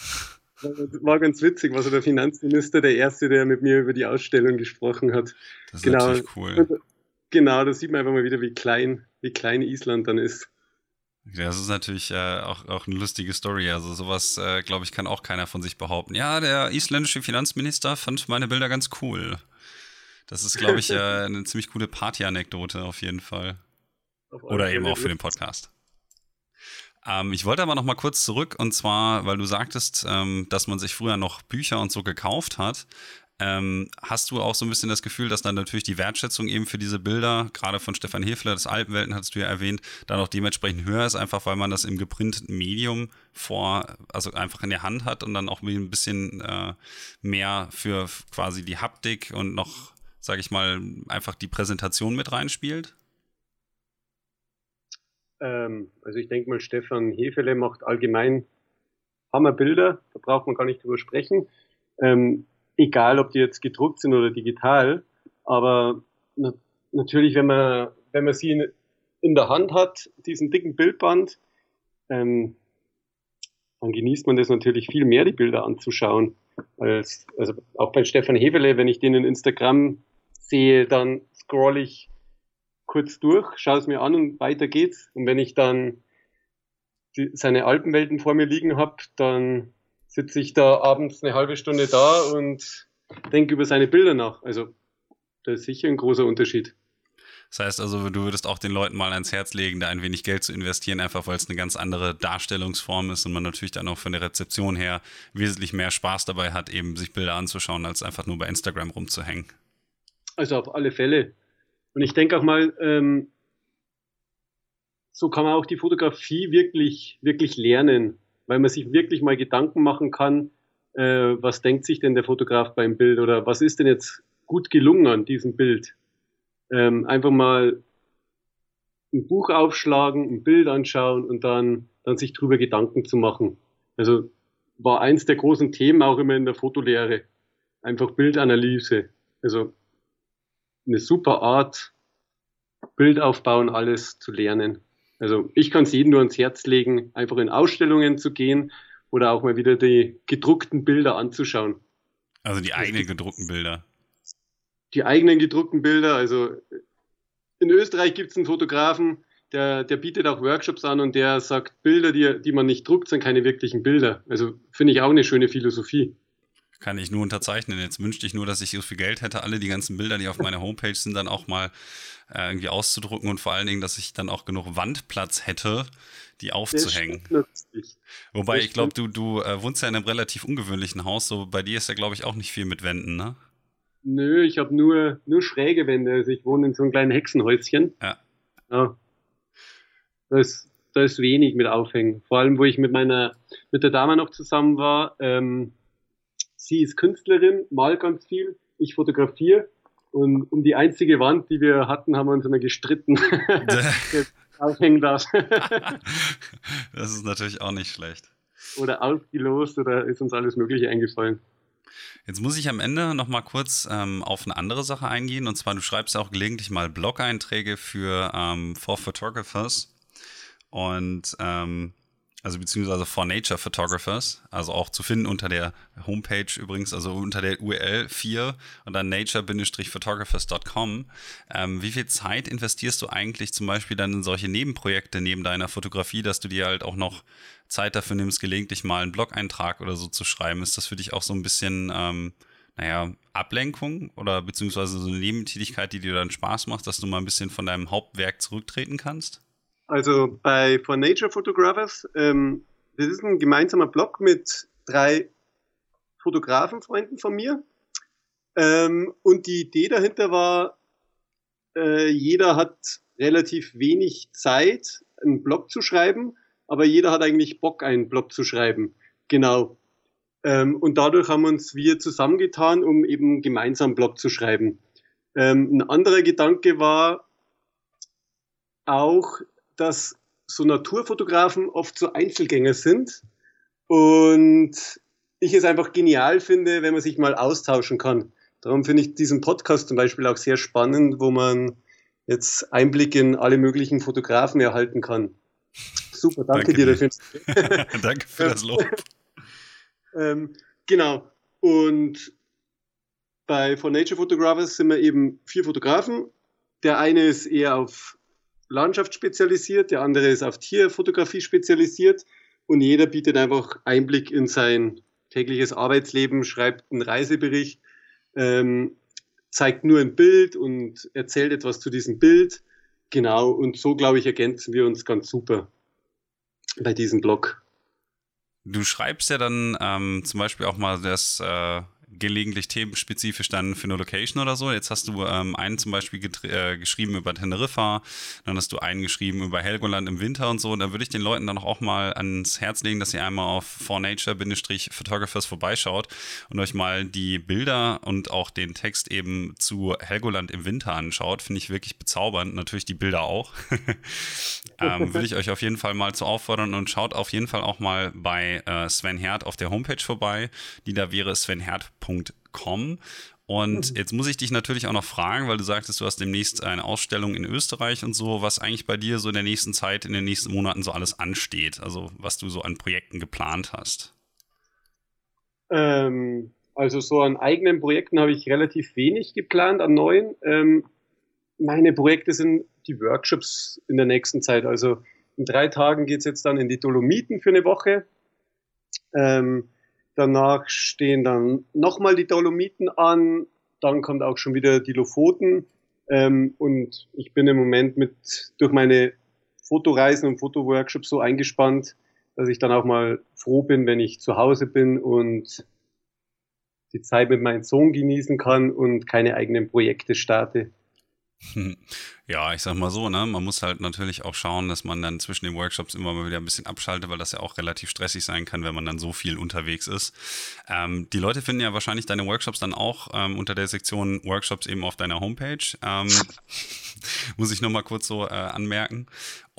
genau. War ganz witzig, war so der Finanzminister, der Erste, der mit mir über die Ausstellung gesprochen hat. Das ist genau. natürlich cool. Genau, da sieht man einfach mal wieder, wie klein, wie klein Island dann ist. Ja, das ist natürlich äh, auch, auch eine lustige Story. Also sowas, äh, glaube ich, kann auch keiner von sich behaupten. Ja, der isländische Finanzminister fand meine Bilder ganz cool. Das ist, glaube ich, äh, *laughs* eine ziemlich coole Party-Anekdote auf jeden Fall. Auf Oder eben auch für den Podcast. Ähm, ich wollte aber noch mal kurz zurück und zwar, weil du sagtest, ähm, dass man sich früher noch Bücher und so gekauft hat. Ähm, hast du auch so ein bisschen das Gefühl, dass dann natürlich die Wertschätzung eben für diese Bilder, gerade von Stefan Hefler, das Alpenwelten hattest du ja erwähnt, dann auch dementsprechend höher ist, einfach weil man das im geprinteten Medium vor, also einfach in der Hand hat und dann auch ein bisschen äh, mehr für quasi die Haptik und noch sage ich mal, einfach die Präsentation mit reinspielt? Ähm, also ich denke mal, Stefan Hefele macht allgemein Hammerbilder, da braucht man gar nicht drüber sprechen. Ähm, egal, ob die jetzt gedruckt sind oder digital, aber na natürlich, wenn man, wenn man sie in, in, der Hand hat, diesen dicken Bildband, ähm, dann genießt man das natürlich viel mehr, die Bilder anzuschauen. Als, also auch bei Stefan Hefele, wenn ich den in Instagram sehe, dann scroll ich kurz durch, schaue es mir an und weiter geht's. Und wenn ich dann die, seine Alpenwelten vor mir liegen habe, dann sitze ich da abends eine halbe Stunde da und denke über seine Bilder nach. Also da ist sicher ein großer Unterschied. Das heißt also, du würdest auch den Leuten mal ans Herz legen, da ein wenig Geld zu investieren, einfach weil es eine ganz andere Darstellungsform ist und man natürlich dann auch von der Rezeption her wesentlich mehr Spaß dabei hat, eben sich Bilder anzuschauen, als einfach nur bei Instagram rumzuhängen. Also auf alle Fälle. Und ich denke auch mal, ähm, so kann man auch die Fotografie wirklich, wirklich lernen. weil man sich wirklich mal Gedanken machen kann, äh, was denkt sich denn der Fotograf beim Bild oder was ist denn jetzt gut gelungen an diesem Bild. Ähm, einfach mal ein Buch aufschlagen, ein Bild anschauen und dann, dann sich drüber Gedanken zu machen. Also war eins der großen Themen auch immer in der Fotolehre. Einfach Bildanalyse. Also eine super Art, Bild aufbauen, alles zu lernen. Also ich kann es jedem nur ans Herz legen, einfach in Ausstellungen zu gehen oder auch mal wieder die gedruckten Bilder anzuschauen. Also die eigenen gedruckten Bilder. Die eigenen gedruckten Bilder. Also in Österreich gibt es einen Fotografen, der, der bietet auch Workshops an und der sagt, Bilder, die, die man nicht druckt, sind keine wirklichen Bilder. Also finde ich auch eine schöne Philosophie. Kann ich nur unterzeichnen. Jetzt wünschte ich nur, dass ich so viel Geld hätte, alle die ganzen Bilder, die auf meiner Homepage sind, dann auch mal äh, irgendwie auszudrucken und vor allen Dingen, dass ich dann auch genug Wandplatz hätte, die aufzuhängen. Wobei ich glaube, du, du äh, wohnst ja in einem relativ ungewöhnlichen Haus, so bei dir ist ja, glaube ich, auch nicht viel mit Wänden, ne? Nö, ich habe nur, nur schräge Wände. Also ich wohne in so einem kleinen Hexenhäuschen. Ja. ja. Da ist, da ist wenig mit Aufhängen. Vor allem, wo ich mit meiner, mit der Dame noch zusammen war. Ähm, sie ist Künstlerin, malt ganz viel. Ich fotografiere. Und um die einzige Wand, die wir hatten, haben wir uns immer gestritten. *laughs* aufhängen darf. *laughs* das ist natürlich auch nicht schlecht. Oder ausgelost oder ist uns alles Mögliche eingefallen. Jetzt muss ich am Ende noch mal kurz ähm, auf eine andere Sache eingehen. Und zwar, du schreibst auch gelegentlich mal Blog-Einträge für ähm, For Photographers. Und ähm, also beziehungsweise For Nature Photographers, also auch zu finden unter der Homepage übrigens, also unter der URL 4 und dann nature-photographers.com. Ähm, wie viel Zeit investierst du eigentlich zum Beispiel dann in solche Nebenprojekte neben deiner Fotografie, dass du dir halt auch noch Zeit dafür nimmst, gelegentlich mal einen Blog-Eintrag oder so zu schreiben? Ist das für dich auch so ein bisschen, ähm, naja, Ablenkung oder beziehungsweise so eine Nebentätigkeit, die dir dann Spaß macht, dass du mal ein bisschen von deinem Hauptwerk zurücktreten kannst? Also bei For Nature Photographers, ähm, das ist ein gemeinsamer Blog mit drei Fotografenfreunden von mir. Ähm, und die Idee dahinter war, äh, jeder hat relativ wenig Zeit, einen Blog zu schreiben, aber jeder hat eigentlich Bock, einen Blog zu schreiben. Genau. Ähm, und dadurch haben uns wir zusammengetan, um eben gemeinsam einen Blog zu schreiben. Ähm, ein anderer Gedanke war auch, dass so Naturfotografen oft so Einzelgänger sind und ich es einfach genial finde, wenn man sich mal austauschen kann. Darum finde ich diesen Podcast zum Beispiel auch sehr spannend, wo man jetzt Einblick in alle möglichen Fotografen erhalten kann. Super, danke, danke dir dafür. *laughs* danke für das Lob. *laughs* ähm, genau. Und bei For Nature Photographers sind wir eben vier Fotografen. Der eine ist eher auf Landschaft spezialisiert, der andere ist auf Tierfotografie spezialisiert und jeder bietet einfach Einblick in sein tägliches Arbeitsleben, schreibt einen Reisebericht, ähm, zeigt nur ein Bild und erzählt etwas zu diesem Bild. Genau, und so, glaube ich, ergänzen wir uns ganz super bei diesem Blog. Du schreibst ja dann ähm, zum Beispiel auch mal das äh, gelegentlich themenspezifisch dann für eine Location oder so. Jetzt hast du ähm, einen zum Beispiel äh, geschrieben über Teneriffa, dann hast du einen geschrieben über Helgoland im Winter und so. Und da würde ich den Leuten dann auch mal ans Herz legen, dass ihr einmal auf fornature-photographers vorbeischaut und euch mal die Bilder und auch den Text eben zu Helgoland im Winter anschaut. Finde ich wirklich bezaubernd. Natürlich die Bilder auch. *laughs* ähm, würde ich euch auf jeden Fall mal zu auffordern und schaut auf jeden Fall auch mal bei äh, Sven Herd auf der Homepage vorbei. Die da wäre svenherd.com www.ecom. Und mhm. jetzt muss ich dich natürlich auch noch fragen, weil du sagtest, du hast demnächst eine Ausstellung in Österreich und so, was eigentlich bei dir so in der nächsten Zeit, in den nächsten Monaten so alles ansteht, also was du so an Projekten geplant hast. Ähm, also so an eigenen Projekten habe ich relativ wenig geplant, an neuen. Ähm, meine Projekte sind die Workshops in der nächsten Zeit. Also in drei Tagen geht es jetzt dann in die Dolomiten für eine Woche. Ähm, Danach stehen dann nochmal die Dolomiten an. Dann kommt auch schon wieder die Lofoten. Ähm, und ich bin im Moment mit, durch meine Fotoreisen und Fotoworkshops so eingespannt, dass ich dann auch mal froh bin, wenn ich zu Hause bin und die Zeit mit meinem Sohn genießen kann und keine eigenen Projekte starte. *laughs* Ja, ich sag mal so, ne? Man muss halt natürlich auch schauen, dass man dann zwischen den Workshops immer mal wieder ein bisschen abschaltet, weil das ja auch relativ stressig sein kann, wenn man dann so viel unterwegs ist. Ähm, die Leute finden ja wahrscheinlich deine Workshops dann auch ähm, unter der Sektion Workshops eben auf deiner Homepage. Ähm, *laughs* muss ich nochmal kurz so äh, anmerken.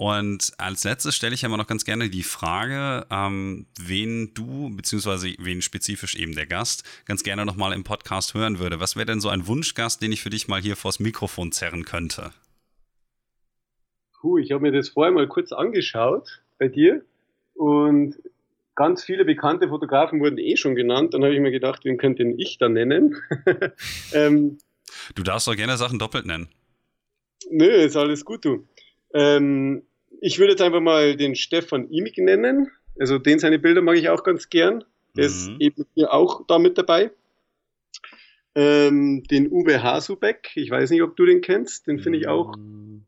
Und als letztes stelle ich ja immer noch ganz gerne die Frage, ähm, wen du, beziehungsweise wen spezifisch eben der Gast, ganz gerne nochmal im Podcast hören würde. Was wäre denn so ein Wunschgast, den ich für dich mal hier vors Mikrofon zerren könnte? Puh, ich habe mir das vorher mal kurz angeschaut bei dir und ganz viele bekannte Fotografen wurden eh schon genannt. Dann habe ich mir gedacht, wen könnte ich da nennen? *laughs* ähm, du darfst doch gerne Sachen doppelt nennen. Nö, ist alles gut, du. Ähm, ich würde jetzt einfach mal den Stefan Imig nennen. Also den seine Bilder mag ich auch ganz gern. Der mhm. ist eben hier auch da mit dabei. Ähm, den Uwe Hasubeck, ich weiß nicht, ob du den kennst, den finde ich auch mm.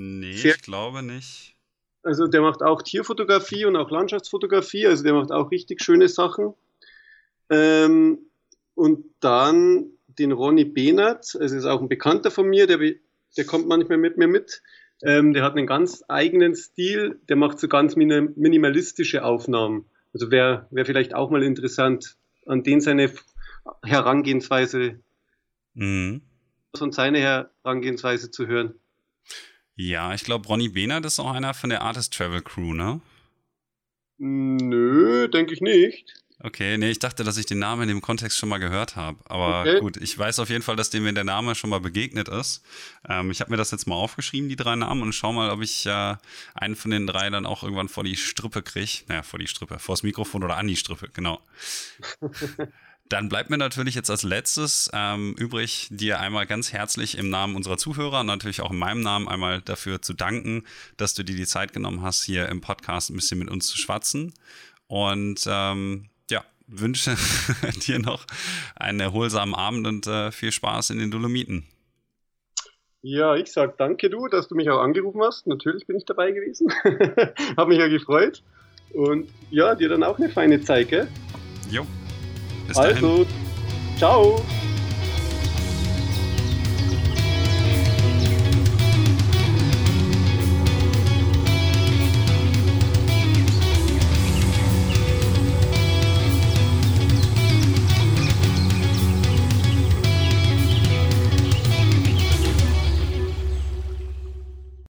Nee, Sehr, ich glaube nicht. Also der macht auch Tierfotografie und auch Landschaftsfotografie, also der macht auch richtig schöne Sachen. Ähm, und dann den Ronny Behnert, also ist auch ein Bekannter von mir, der, der kommt manchmal mit mir mit. Ähm, der hat einen ganz eigenen Stil, der macht so ganz minimalistische Aufnahmen. Also wäre wär vielleicht auch mal interessant, an den seine Herangehensweise mhm. und seine Herangehensweise zu hören. Ja, ich glaube, Ronny Behnert ist auch einer von der Artist Travel Crew, ne? Nö, denke ich nicht. Okay, nee, ich dachte, dass ich den Namen in dem Kontext schon mal gehört habe. Aber okay. gut, ich weiß auf jeden Fall, dass dem mir der Name schon mal begegnet ist. Ähm, ich habe mir das jetzt mal aufgeschrieben, die drei Namen, und schau mal, ob ich äh, einen von den drei dann auch irgendwann vor die Strippe kriege. Naja, vor die Strippe, vors Mikrofon oder an die Strippe, genau. *laughs* Dann bleibt mir natürlich jetzt als letztes ähm, übrig, dir einmal ganz herzlich im Namen unserer Zuhörer und natürlich auch in meinem Namen einmal dafür zu danken, dass du dir die Zeit genommen hast, hier im Podcast ein bisschen mit uns zu schwatzen. Und ähm, wünsche *laughs* dir noch einen erholsamen Abend und äh, viel Spaß in den Dolomiten. Ja, ich sag danke du, dass du mich auch angerufen hast. Natürlich bin ich dabei gewesen. *laughs* Hab mich ja gefreut. Und ja, dir dann auch eine feine Zeit, gell? Jo. Bis also, dahin. ciao.